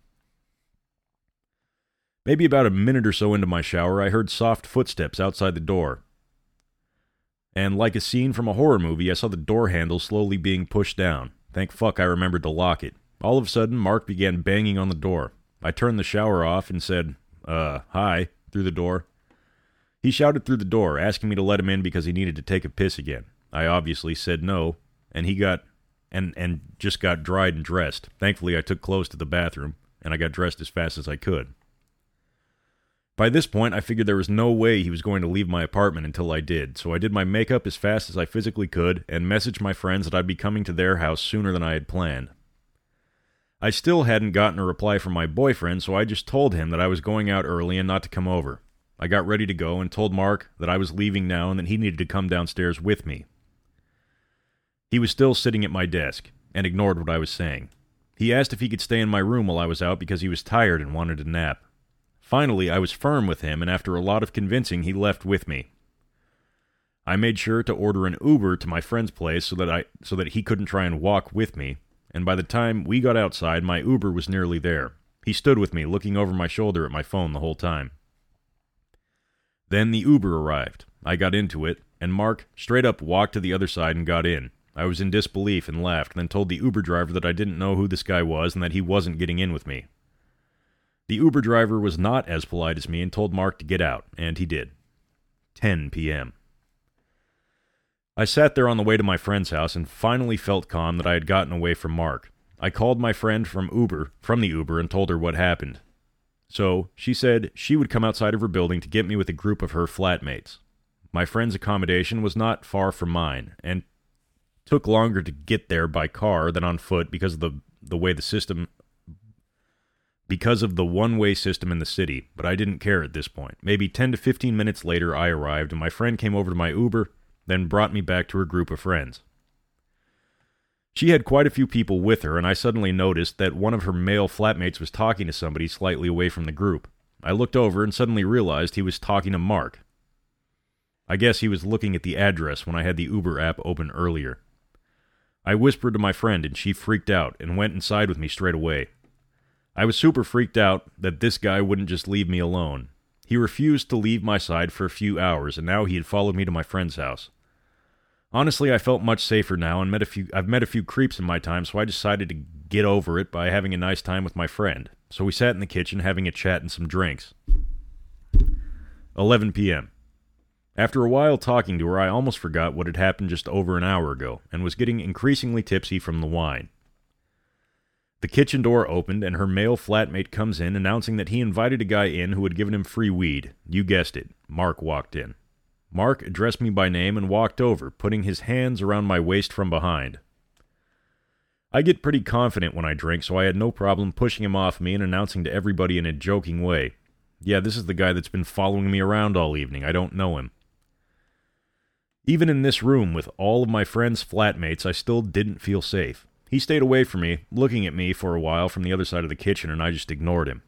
Maybe about a minute or so into my shower, I heard soft footsteps outside the door. And like a scene from a horror movie, I saw the door handle slowly being pushed down. Thank fuck I remembered to lock it. All of a sudden, Mark began banging on the door. I turned the shower off and said, uh, hi, through the door. He shouted through the door, asking me to let him in because he needed to take a piss again. I obviously said no, and he got and and just got dried and dressed. Thankfully, I took clothes to the bathroom, and I got dressed as fast as I could. By this point, I figured there was no way he was going to leave my apartment until I did, so I did my makeup as fast as I physically could and messaged my friends that I'd be coming to their house sooner than I had planned. I still hadn't gotten a reply from my boyfriend, so I just told him that I was going out early and not to come over. I got ready to go and told Mark that I was leaving now and that he needed to come downstairs with me. He was still sitting at my desk and ignored what I was saying. He asked if he could stay in my room while I was out because he was tired and wanted a nap. Finally, I was firm with him, and after a lot of convincing, he left with me. I made sure to order an Uber to my friend's place so that I so that he couldn't try and walk with me, and by the time we got outside, my Uber was nearly there. He stood with me, looking over my shoulder at my phone the whole time. Then the Uber arrived. I got into it, and Mark straight up walked to the other side and got in. I was in disbelief and laughed, then told the Uber driver that I didn't know who this guy was and that he wasn't getting in with me. The Uber driver was not as polite as me and told Mark to get out, and he did. 10 p.m. I sat there on the way to my friend's house and finally felt calm that I had gotten away from Mark. I called my friend from Uber, from the Uber, and told her what happened. So, she said she would come outside of her building to get me with a group of her flatmates. My friend's accommodation was not far from mine, and took longer to get there by car than on foot because of the the way the system because of the one-way system in the city, but I didn't care at this point. Maybe 10 to 15 minutes later I arrived and my friend came over to my Uber, then brought me back to her group of friends. She had quite a few people with her, and I suddenly noticed that one of her male flatmates was talking to somebody slightly away from the group. I looked over and suddenly realized he was talking to Mark. I guess he was looking at the address when I had the Uber app open earlier. I whispered to my friend, and she freaked out and went inside with me straight away. I was super freaked out that this guy wouldn't just leave me alone. He refused to leave my side for a few hours, and now he had followed me to my friend's house. Honestly, I felt much safer now and met a few I've met a few creeps in my time, so I decided to get over it by having a nice time with my friend. So we sat in the kitchen having a chat and some drinks. 11 p.m. After a while talking to her, I almost forgot what had happened just over an hour ago and was getting increasingly tipsy from the wine. The kitchen door opened and her male flatmate comes in announcing that he invited a guy in who had given him free weed. You guessed it. Mark walked in. Mark addressed me by name and walked over, putting his hands around my waist from behind. I get pretty confident when I drink, so I had no problem pushing him off me and announcing to everybody in a joking way, Yeah, this is the guy that's been following me around all evening. I don't know him. Even in this room with all of my friend's flatmates, I still didn't feel safe. He stayed away from me, looking at me for a while from the other side of the kitchen, and I just ignored him.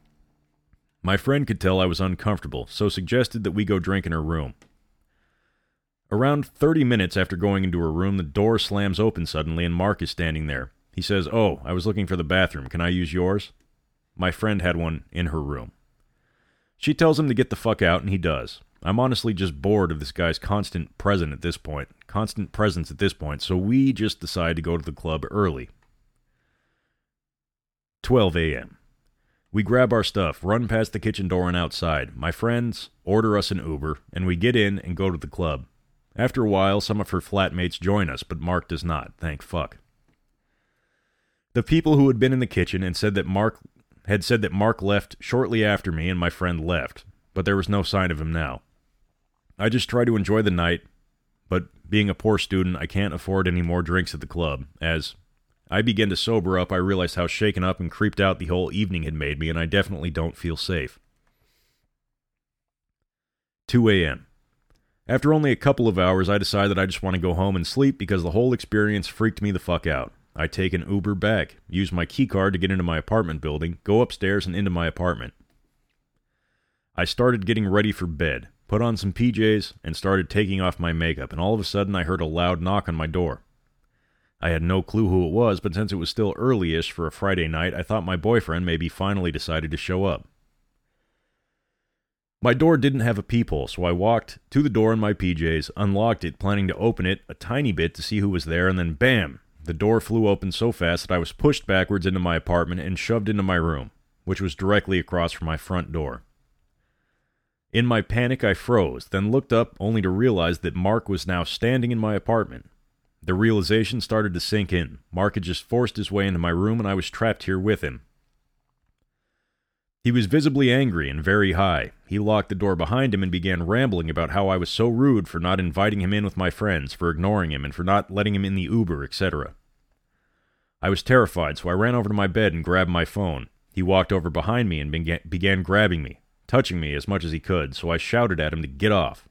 My friend could tell I was uncomfortable, so suggested that we go drink in her room. Around 30 minutes after going into her room, the door slams open suddenly and Mark is standing there. He says, Oh, I was looking for the bathroom. Can I use yours? My friend had one in her room. She tells him to get the fuck out, and he does. I'm honestly just bored of this guy's constant presence at this point, constant presence at this point, so we just decide to go to the club early. 12 a.m. We grab our stuff, run past the kitchen door and outside. My friends order us an Uber, and we get in and go to the club. After a while, some of her flatmates join us, but Mark does not, thank fuck. The people who had been in the kitchen and said that Mark had said that Mark left shortly after me and my friend left, but there was no sign of him now. I just try to enjoy the night, but being a poor student, I can't afford any more drinks at the club. As I begin to sober up, I realize how shaken up and creeped out the whole evening had made me, and I definitely don't feel safe. 2 a.m. After only a couple of hours, I decide that I just want to go home and sleep because the whole experience freaked me the fuck out. I take an Uber back, use my keycard to get into my apartment building, go upstairs and into my apartment. I started getting ready for bed, put on some PJs, and started taking off my makeup, and all of a sudden I heard a loud knock on my door. I had no clue who it was, but since it was still early-ish for a Friday night, I thought my boyfriend maybe finally decided to show up. My door didn't have a peephole, so I walked to the door in my PJs, unlocked it, planning to open it a tiny bit to see who was there, and then bam! The door flew open so fast that I was pushed backwards into my apartment and shoved into my room, which was directly across from my front door. In my panic, I froze, then looked up only to realize that Mark was now standing in my apartment. The realization started to sink in. Mark had just forced his way into my room, and I was trapped here with him. He was visibly angry and very high. He locked the door behind him and began rambling about how I was so rude for not inviting him in with my friends, for ignoring him, and for not letting him in the Uber, etc. I was terrified, so I ran over to my bed and grabbed my phone. He walked over behind me and began, began grabbing me, touching me as much as he could, so I shouted at him to get off.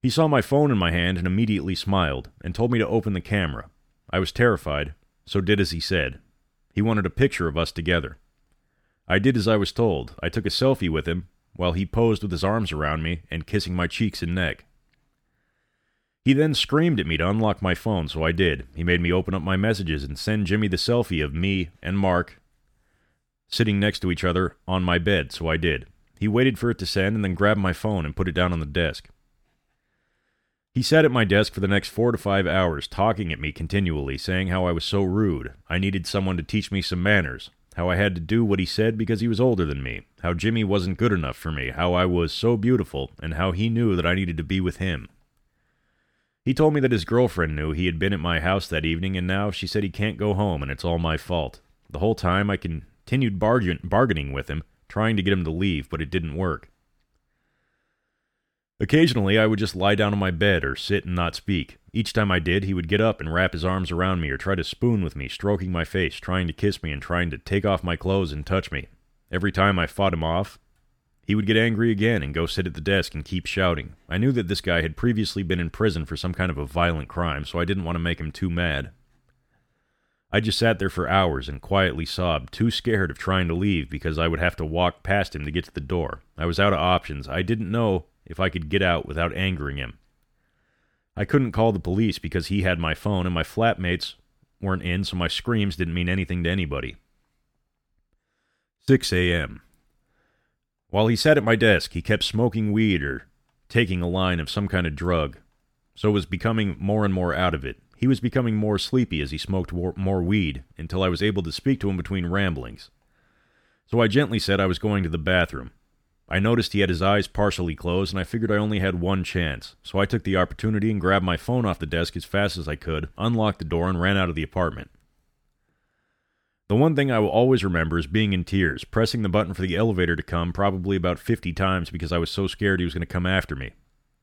He saw my phone in my hand and immediately smiled, and told me to open the camera. I was terrified, so did as he said. He wanted a picture of us together. I did as I was told. I took a selfie with him, while he posed with his arms around me and kissing my cheeks and neck. He then screamed at me to unlock my phone, so I did. He made me open up my messages and send Jimmy the selfie of me and Mark sitting next to each other on my bed, so I did. He waited for it to send and then grabbed my phone and put it down on the desk. He sat at my desk for the next four to five hours, talking at me continually, saying how I was so rude, I needed someone to teach me some manners, how I had to do what he said because he was older than me, how Jimmy wasn't good enough for me, how I was so beautiful, and how he knew that I needed to be with him. He told me that his girlfriend knew he had been at my house that evening, and now she said he can't go home and it's all my fault. The whole time I continued bargain- bargaining with him, trying to get him to leave, but it didn't work. Occasionally, I would just lie down on my bed or sit and not speak. Each time I did, he would get up and wrap his arms around me or try to spoon with me, stroking my face, trying to kiss me, and trying to take off my clothes and touch me. Every time I fought him off, he would get angry again and go sit at the desk and keep shouting. I knew that this guy had previously been in prison for some kind of a violent crime, so I didn't want to make him too mad. I just sat there for hours and quietly sobbed, too scared of trying to leave because I would have to walk past him to get to the door. I was out of options. I didn't know if I could get out without angering him. I couldn't call the police because he had my phone and my flatmates weren't in, so my screams didn't mean anything to anybody. 6 a.m. While he sat at my desk, he kept smoking weed or taking a line of some kind of drug, so was becoming more and more out of it. He was becoming more sleepy as he smoked more weed until I was able to speak to him between ramblings. So I gently said I was going to the bathroom. I noticed he had his eyes partially closed, and I figured I only had one chance, so I took the opportunity and grabbed my phone off the desk as fast as I could, unlocked the door, and ran out of the apartment. The one thing I will always remember is being in tears, pressing the button for the elevator to come probably about 50 times because I was so scared he was going to come after me.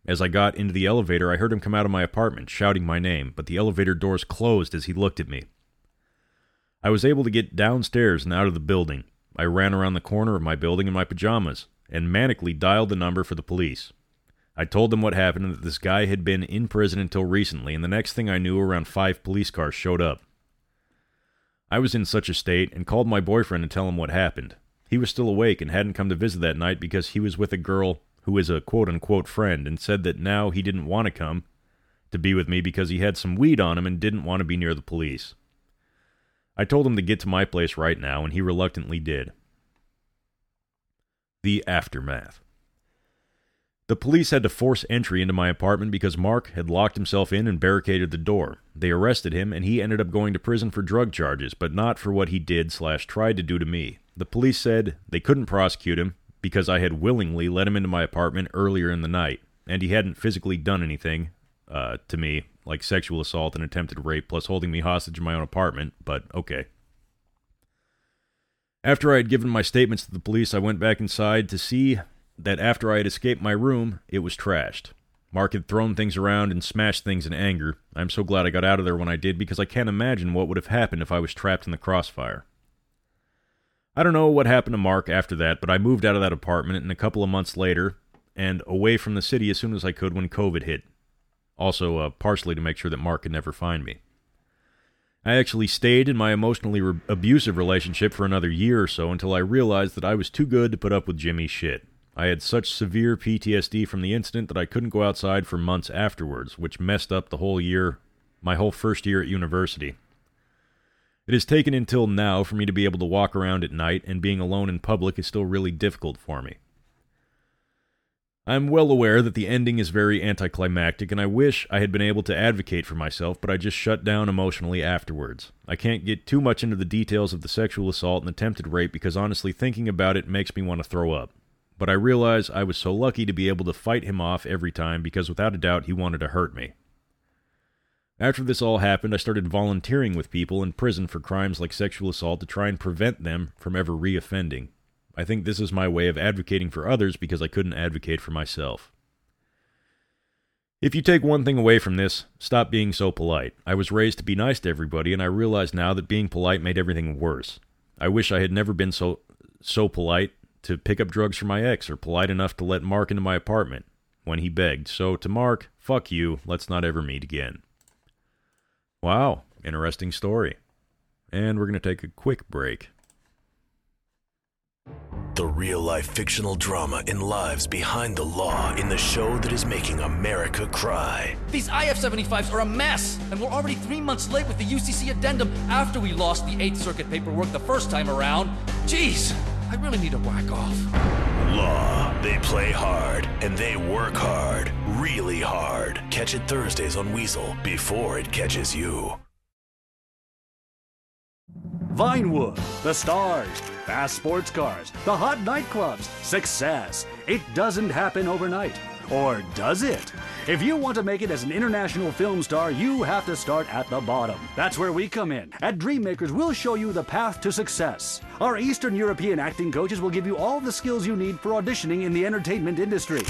As I got into the elevator, I heard him come out of my apartment, shouting my name, but the elevator doors closed as he looked at me. I was able to get downstairs and out of the building. I ran around the corner of my building in my pajamas and manically dialed the number for the police. I told them what happened and that this guy had been in prison until recently, and the next thing I knew, around five police cars showed up. I was in such a state and called my boyfriend to tell him what happened. He was still awake and hadn't come to visit that night because he was with a girl who is a quote unquote friend and said that now he didn't want to come to be with me because he had some weed on him and didn't want to be near the police. I told him to get to my place right now, and he reluctantly did. The aftermath. The police had to force entry into my apartment because Mark had locked himself in and barricaded the door. They arrested him, and he ended up going to prison for drug charges, but not for what he did slash tried to do to me. The police said they couldn't prosecute him because I had willingly let him into my apartment earlier in the night, and he hadn't physically done anything uh, to me, like sexual assault and attempted rape, plus holding me hostage in my own apartment, but okay. After I had given my statements to the police, I went back inside to see that after I had escaped my room, it was trashed. Mark had thrown things around and smashed things in anger. I'm so glad I got out of there when I did because I can't imagine what would have happened if I was trapped in the crossfire. I don't know what happened to Mark after that, but I moved out of that apartment and a couple of months later and away from the city as soon as I could when COVID hit. Also, uh, partially to make sure that Mark could never find me. I actually stayed in my emotionally re- abusive relationship for another year or so until I realized that I was too good to put up with Jimmy's shit. I had such severe PTSD from the incident that I couldn't go outside for months afterwards, which messed up the whole year, my whole first year at university. It has taken until now for me to be able to walk around at night, and being alone in public is still really difficult for me. I'm well aware that the ending is very anticlimactic, and I wish I had been able to advocate for myself, but I just shut down emotionally afterwards. I can't get too much into the details of the sexual assault and attempted rape because honestly, thinking about it makes me want to throw up. But I realize I was so lucky to be able to fight him off every time because without a doubt he wanted to hurt me. After this all happened, I started volunteering with people in prison for crimes like sexual assault to try and prevent them from ever reoffending. I think this is my way of advocating for others because I couldn't advocate for myself. If you take one thing away from this, stop being so polite. I was raised to be nice to everybody, and I realize now that being polite made everything worse. I wish I had never been so so polite to pick up drugs for my ex or polite enough to let Mark into my apartment when he begged. So to Mark, fuck you, let's not ever meet again. Wow, interesting story. And we're going to take a quick break. The real life fictional drama in lives behind the law in the show that is making America cry. These IF 75s are a mess, and we're already three months late with the UCC addendum after we lost the 8th Circuit paperwork the first time around. Jeez, I really need to whack off. Law. They play hard and they work hard. Really hard. Catch it Thursdays on Weazel before it catches you. Vinewood, the stars, fast sports cars, the hot nightclubs, success. It doesn't happen overnight. Or does it? If you want to make it as an international film star, you have to start at the bottom. That's where we come in. At Dreammakers, we'll show you the path to success. Our Eastern European acting coaches will give you all the skills you need for auditioning in the entertainment industry.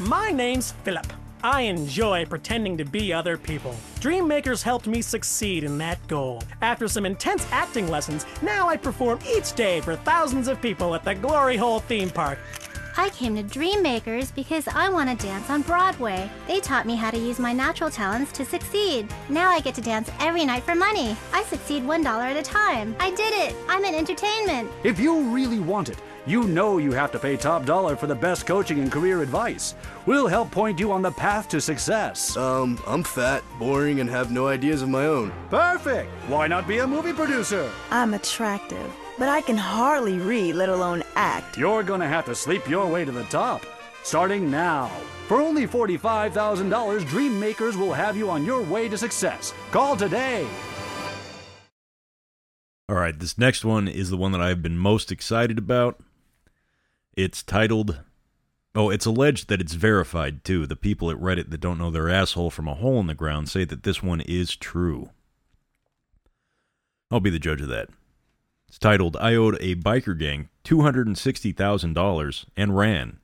My name's Philip. I enjoy pretending to be other people. Dreammakers helped me succeed in that goal. After some intense acting lessons, now I perform each day for thousands of people at the Glory Hole theme park. I came to Dreammakers because I want to dance on Broadway. They taught me how to use my natural talents to succeed. Now I get to dance every night for money. I succeed $1 at a time. I did it. I'm in entertainment. If you really want it, you know you have to pay top dollar for the best coaching and career advice. We'll help point you on the path to success. Um, I'm fat, boring, and have no ideas of my own. Perfect! Why not be a movie producer? I'm attractive, but I can hardly read, let alone act. You're gonna have to sleep your way to the top. Starting now. For only $45,000, Dreammakers will have you on your way to success. Call today. All right, this next one is the one that I've been most excited about. It's titled. Oh, it's alleged that it's verified too. The people at Reddit that don't know their asshole from a hole in the ground say that this one is true. I'll be the judge of that. It's titled I owed a biker gang $260,000 and ran.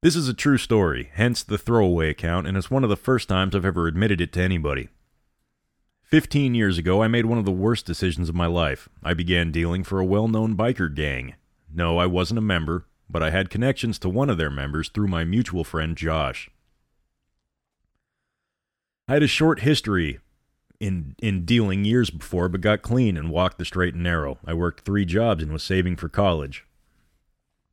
This is a true story, hence the throwaway account, and it's one of the first times I've ever admitted it to anybody. Fifteen years ago, I made one of the worst decisions of my life. I began dealing for a well known biker gang. No, I wasn't a member, but I had connections to one of their members through my mutual friend Josh. I had a short history in in dealing years before, but got clean and walked the straight and narrow. I worked three jobs and was saving for college.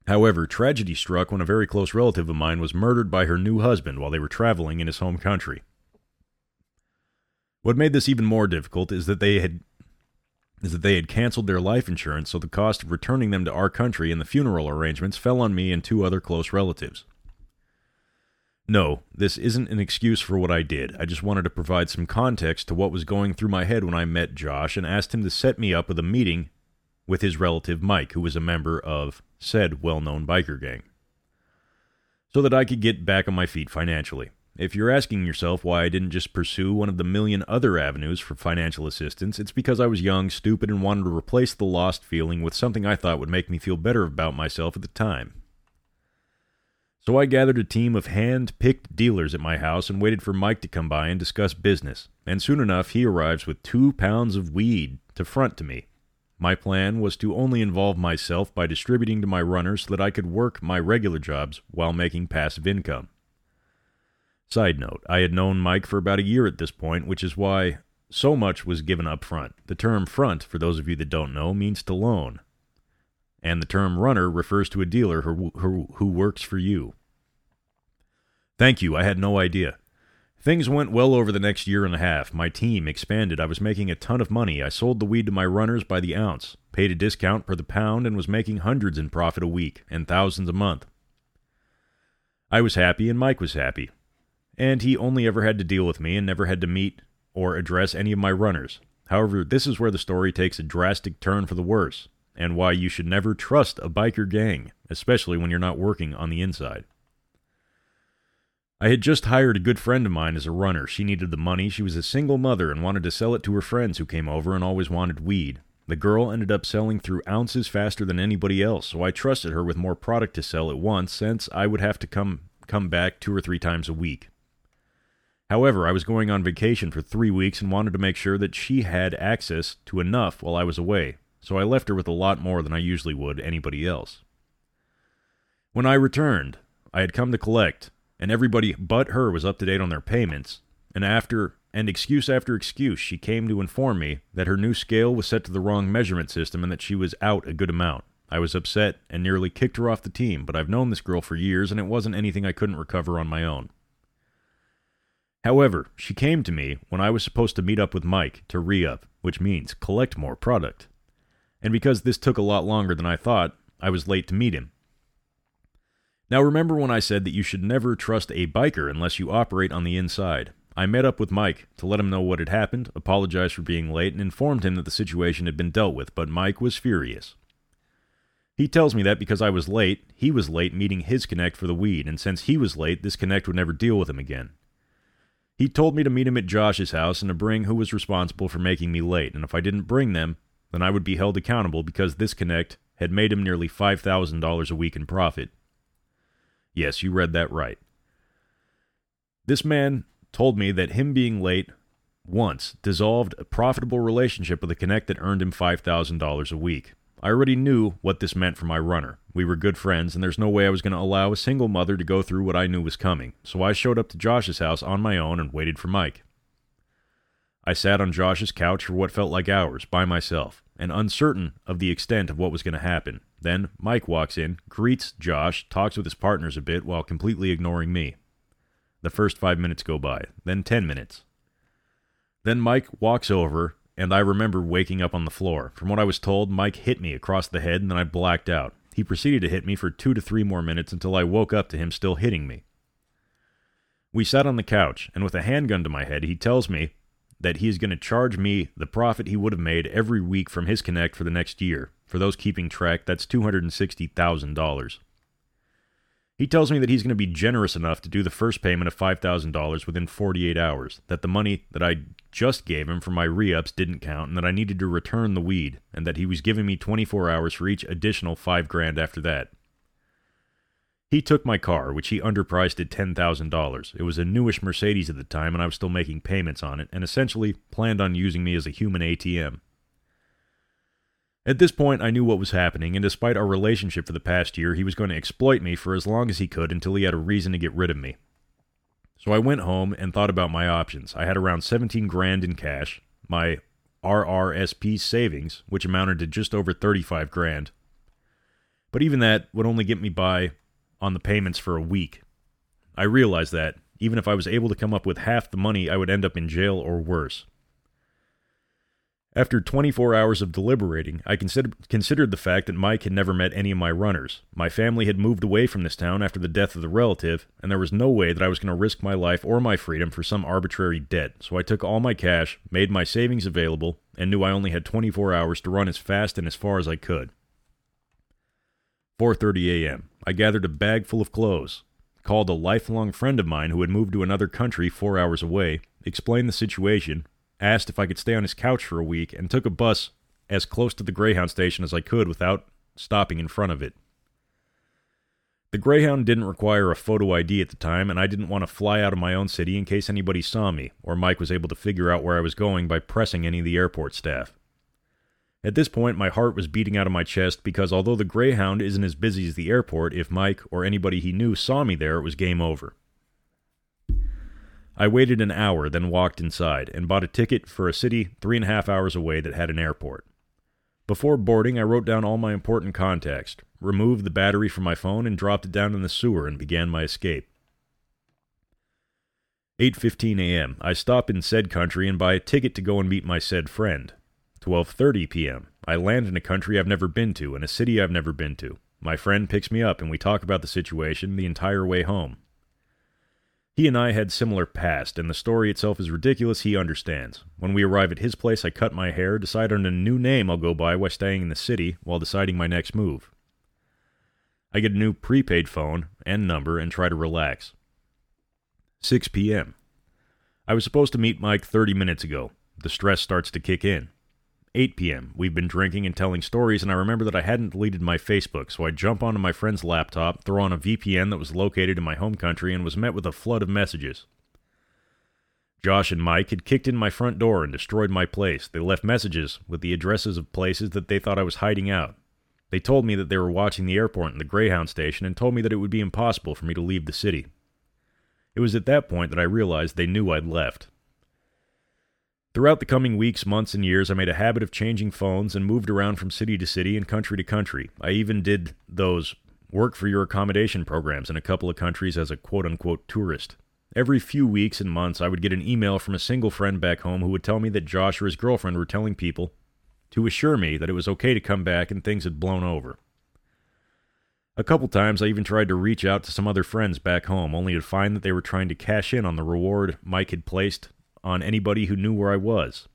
However, tragedy struck when a very close relative of mine was murdered by her new husband while they were traveling in his home country. What made this even more difficult is that they had is that they had canceled their life insurance, so the cost of returning them to our country and the funeral arrangements fell on me and two other close relatives. No, this isn't an excuse for what I did. I just wanted to provide some context to what was going through my head when I met Josh and asked him to set me up with a meeting with his relative Mike, who was a member of said well known biker gang, so that I could get back on my feet financially. If you're asking yourself why I didn't just pursue one of the million other avenues for financial assistance, it's because I was young, stupid, and wanted to replace the lost feeling with something I thought would make me feel better about myself at the time. So I gathered a team of hand picked dealers at my house and waited for Mike to come by and discuss business. And soon enough, he arrives with two pounds of weed to front to me. My plan was to only involve myself by distributing to my runners so that I could work my regular jobs while making passive income. Side note, I had known Mike for about a year at this point, which is why so much was given up front. The term front, for those of you that don't know, means to loan. And the term runner refers to a dealer who, who, who works for you. Thank you, I had no idea. Things went well over the next year and a half. My team expanded. I was making a ton of money. I sold the weed to my runners by the ounce, paid a discount per the pound, and was making hundreds in profit a week and thousands a month. I was happy, and Mike was happy and he only ever had to deal with me and never had to meet or address any of my runners. However, this is where the story takes a drastic turn for the worse, and why you should never trust a biker gang, especially when you're not working on the inside. I had just hired a good friend of mine as a runner. She needed the money. She was a single mother and wanted to sell it to her friends who came over and always wanted weed. The girl ended up selling through ounces faster than anybody else, so I trusted her with more product to sell at once since I would have to come come back two or three times a week. However, I was going on vacation for three weeks and wanted to make sure that she had access to enough while I was away. So I left her with a lot more than I usually would anybody else. When I returned, I had come to collect, and everybody but her was up to date on their payments, and after and excuse after excuse she came to inform me that her new scale was set to the wrong measurement system and that she was out a good amount. I was upset and nearly kicked her off the team, but I've known this girl for years and it wasn't anything I couldn't recover on my own. However, she came to me when I was supposed to meet up with Mike to re up, which means collect more product. And because this took a lot longer than I thought, I was late to meet him. Now, remember when I said that you should never trust a biker unless you operate on the inside? I met up with Mike to let him know what had happened, apologized for being late, and informed him that the situation had been dealt with, but Mike was furious. He tells me that because I was late, he was late meeting his connect for the weed, and since he was late, this connect would never deal with him again. He told me to meet him at Josh's house and to bring who was responsible for making me late, and if I didn't bring them, then I would be held accountable because this connect had made him nearly $5,000 a week in profit. Yes, you read that right. This man told me that him being late once dissolved a profitable relationship with a connect that earned him $5,000 a week. I already knew what this meant for my runner. We were good friends, and there's no way I was going to allow a single mother to go through what I knew was coming, so I showed up to Josh's house on my own and waited for Mike. I sat on Josh's couch for what felt like hours by myself, and uncertain of the extent of what was going to happen. Then Mike walks in, greets Josh, talks with his partners a bit while completely ignoring me. The first five minutes go by, then ten minutes. Then Mike walks over, and I remember waking up on the floor. From what I was told, Mike hit me across the head, and then I blacked out. He proceeded to hit me for two to three more minutes until I woke up to him still hitting me. We sat on the couch, and with a handgun to my head, he tells me that he is going to charge me the profit he would have made every week from his Connect for the next year. For those keeping track, that's $260,000. He tells me that he's going to be generous enough to do the first payment of $5,000 within 48 hours, that the money that I just gave him for my re ups didn't count, and that I needed to return the weed, and that he was giving me 24 hours for each additional 5 grand after that. He took my car, which he underpriced at $10,000. It was a newish Mercedes at the time, and I was still making payments on it, and essentially planned on using me as a human ATM. At this point, I knew what was happening, and despite our relationship for the past year, he was going to exploit me for as long as he could until he had a reason to get rid of me. So I went home and thought about my options. I had around 17 grand in cash, my RRSP savings, which amounted to just over 35 grand. But even that would only get me by on the payments for a week. I realized that, even if I was able to come up with half the money, I would end up in jail or worse. After 24 hours of deliberating, I consider- considered the fact that Mike had never met any of my runners. My family had moved away from this town after the death of the relative, and there was no way that I was going to risk my life or my freedom for some arbitrary debt. So I took all my cash, made my savings available, and knew I only had 24 hours to run as fast and as far as I could. 4:30 a.m. I gathered a bag full of clothes, called a lifelong friend of mine who had moved to another country 4 hours away, explained the situation, asked if I could stay on his couch for a week, and took a bus as close to the Greyhound station as I could without stopping in front of it. The Greyhound didn't require a photo ID at the time, and I didn't want to fly out of my own city in case anybody saw me, or Mike was able to figure out where I was going by pressing any of the airport staff. At this point, my heart was beating out of my chest because although the Greyhound isn't as busy as the airport, if Mike or anybody he knew saw me there, it was game over. I waited an hour, then walked inside and bought a ticket for a city three and a half hours away that had an airport. Before boarding, I wrote down all my important contacts, removed the battery from my phone, and dropped it down in the sewer and began my escape. 8:15 a.m. I stop in said country and buy a ticket to go and meet my said friend. 12:30 p.m. I land in a country I've never been to and a city I've never been to. My friend picks me up and we talk about the situation the entire way home. He and I had similar past, and the story itself is ridiculous, he understands. When we arrive at his place, I cut my hair, decide on a new name I'll go by while staying in the city while deciding my next move. I get a new prepaid phone and number and try to relax. 6 p.m. I was supposed to meet Mike 30 minutes ago. The stress starts to kick in. 8 p.m. We've been drinking and telling stories, and I remember that I hadn't deleted my Facebook, so I jump onto my friend's laptop, throw on a VPN that was located in my home country, and was met with a flood of messages. Josh and Mike had kicked in my front door and destroyed my place. They left messages with the addresses of places that they thought I was hiding out. They told me that they were watching the airport and the Greyhound station and told me that it would be impossible for me to leave the city. It was at that point that I realized they knew I'd left. Throughout the coming weeks, months, and years, I made a habit of changing phones and moved around from city to city and country to country. I even did those work for your accommodation programs in a couple of countries as a quote unquote tourist. Every few weeks and months, I would get an email from a single friend back home who would tell me that Josh or his girlfriend were telling people to assure me that it was okay to come back and things had blown over. A couple times, I even tried to reach out to some other friends back home, only to find that they were trying to cash in on the reward Mike had placed on anybody who knew where I was.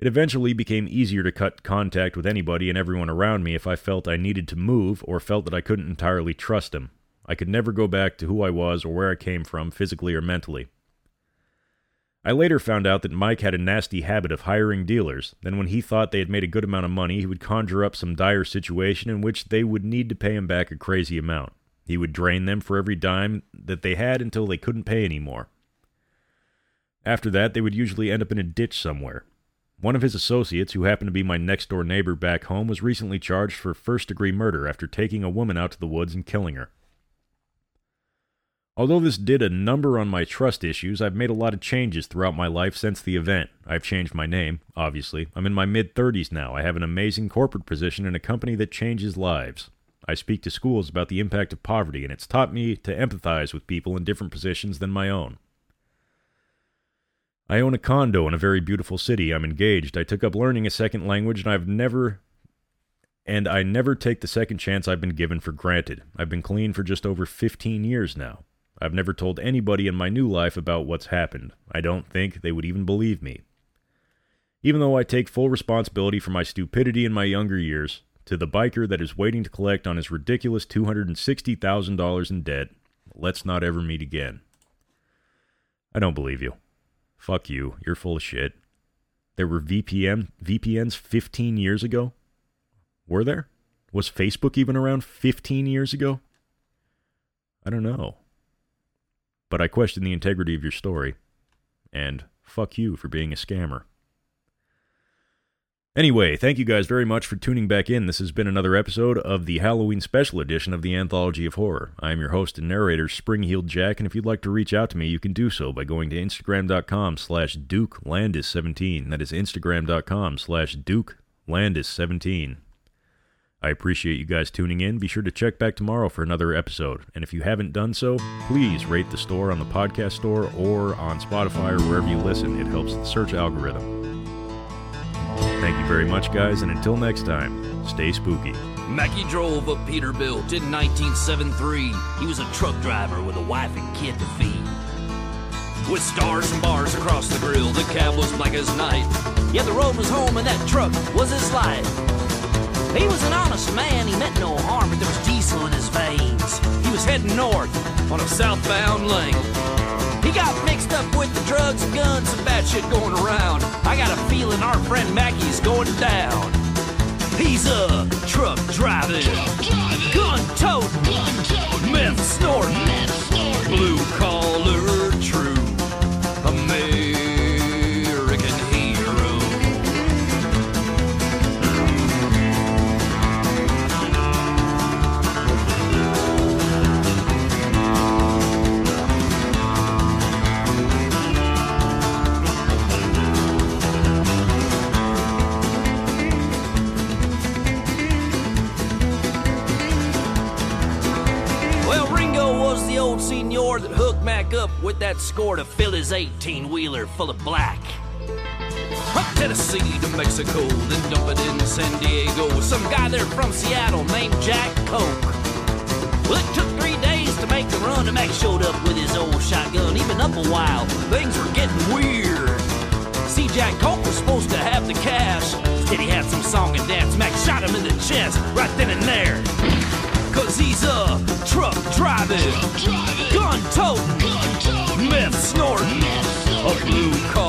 It eventually became easier to cut contact with anybody and everyone around me if I felt I needed to move or felt that I couldn't entirely trust him. I could never go back to who I was or where I came from, physically or mentally. I later found out that Mike had a nasty habit of hiring dealers. Then, when he thought they had made a good amount of money, he would conjure up some dire situation in which they would need to pay him back a crazy amount. He would drain them for every dime that they had until they couldn't pay anymore. After that, they would usually end up in a ditch somewhere. One of his associates, who happened to be my next door neighbor back home, was recently charged for first degree murder after taking a woman out to the woods and killing her. Although this did a number on my trust issues, I've made a lot of changes throughout my life since the event. I've changed my name, obviously. I'm in my mid 30s now. I have an amazing corporate position in a company that changes lives. I speak to schools about the impact of poverty, and it's taught me to empathize with people in different positions than my own. I own a condo in a very beautiful city. I'm engaged. I took up learning a second language, and I've never and I never take the second chance I've been given for granted. I've been clean for just over 15 years now. I've never told anybody in my new life about what's happened. I don't think they would even believe me. Even though I take full responsibility for my stupidity in my younger years, to the biker that is waiting to collect on his ridiculous $260,000 in debt, let's not ever meet again. I don't believe you. Fuck you. You're full of shit. There were VPN VPNs 15 years ago? Were there? Was Facebook even around 15 years ago? I don't know. But I question the integrity of your story. And fuck you for being a scammer. Anyway, thank you guys very much for tuning back in. This has been another episode of the Halloween special edition of the Anthology of Horror. I am your host and narrator, Spring-Heeled Jack, and if you'd like to reach out to me, you can do so by going to Instagram.com slash DukeLandis17. That is Instagram.com slash DukeLandis17. I appreciate you guys tuning in. Be sure to check back tomorrow for another episode. And if you haven't done so, please rate the store on the podcast store or on Spotify or wherever you listen. It helps the search algorithm. Thank you very much, guys, and until next time, stay spooky. Mackie drove up Peterbilt in 1973. He was a truck driver with a wife and kid to feed. With stars and bars across the grill, the cab was black as night. Yeah, the road was home and that truck was his life. He was an honest man, he meant no harm, but there was diesel in his veins. He was heading north on a southbound lane. He got mixed up with the drugs and guns, some bad shit going around. I got a feeling our friend Mackie's going down. He's a truck driving, gun toting, meth snorting, blue collar senor that hooked Mac up with that score to fill his 18 wheeler full of black. From Tennessee to Mexico, then dump it in San Diego. Some guy there from Seattle named Jack Coke. Well, it took three days to make the run, and Mac showed up with his old shotgun. He'd up a while, things were getting weird. See, Jack Coke was supposed to have the cash. Instead, he had some song and dance. Mac shot him in the chest right then and there. Cause he's a truck driving, gun toting, meth snorting, a blue collar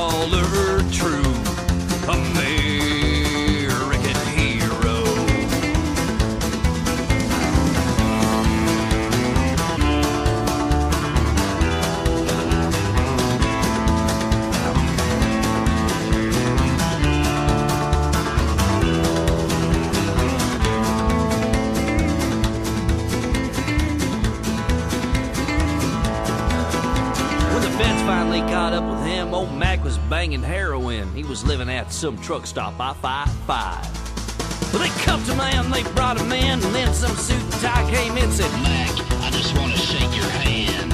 some truck stop I 55. Well, they cuffed a man, they brought a man, and then some suit and tie came in said, Mac, I just want to shake your hand.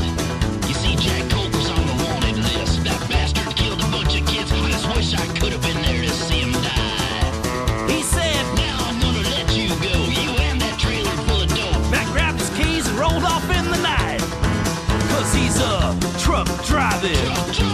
You see, Jack Coke was on the wanted list. That bastard killed a bunch of kids. I just wish I could have been there to see him die. He said, Now I'm gonna let you go. You and that trailer full of dope. Mac grabbed his keys and rolled off in the night. Cause he's a truck driving.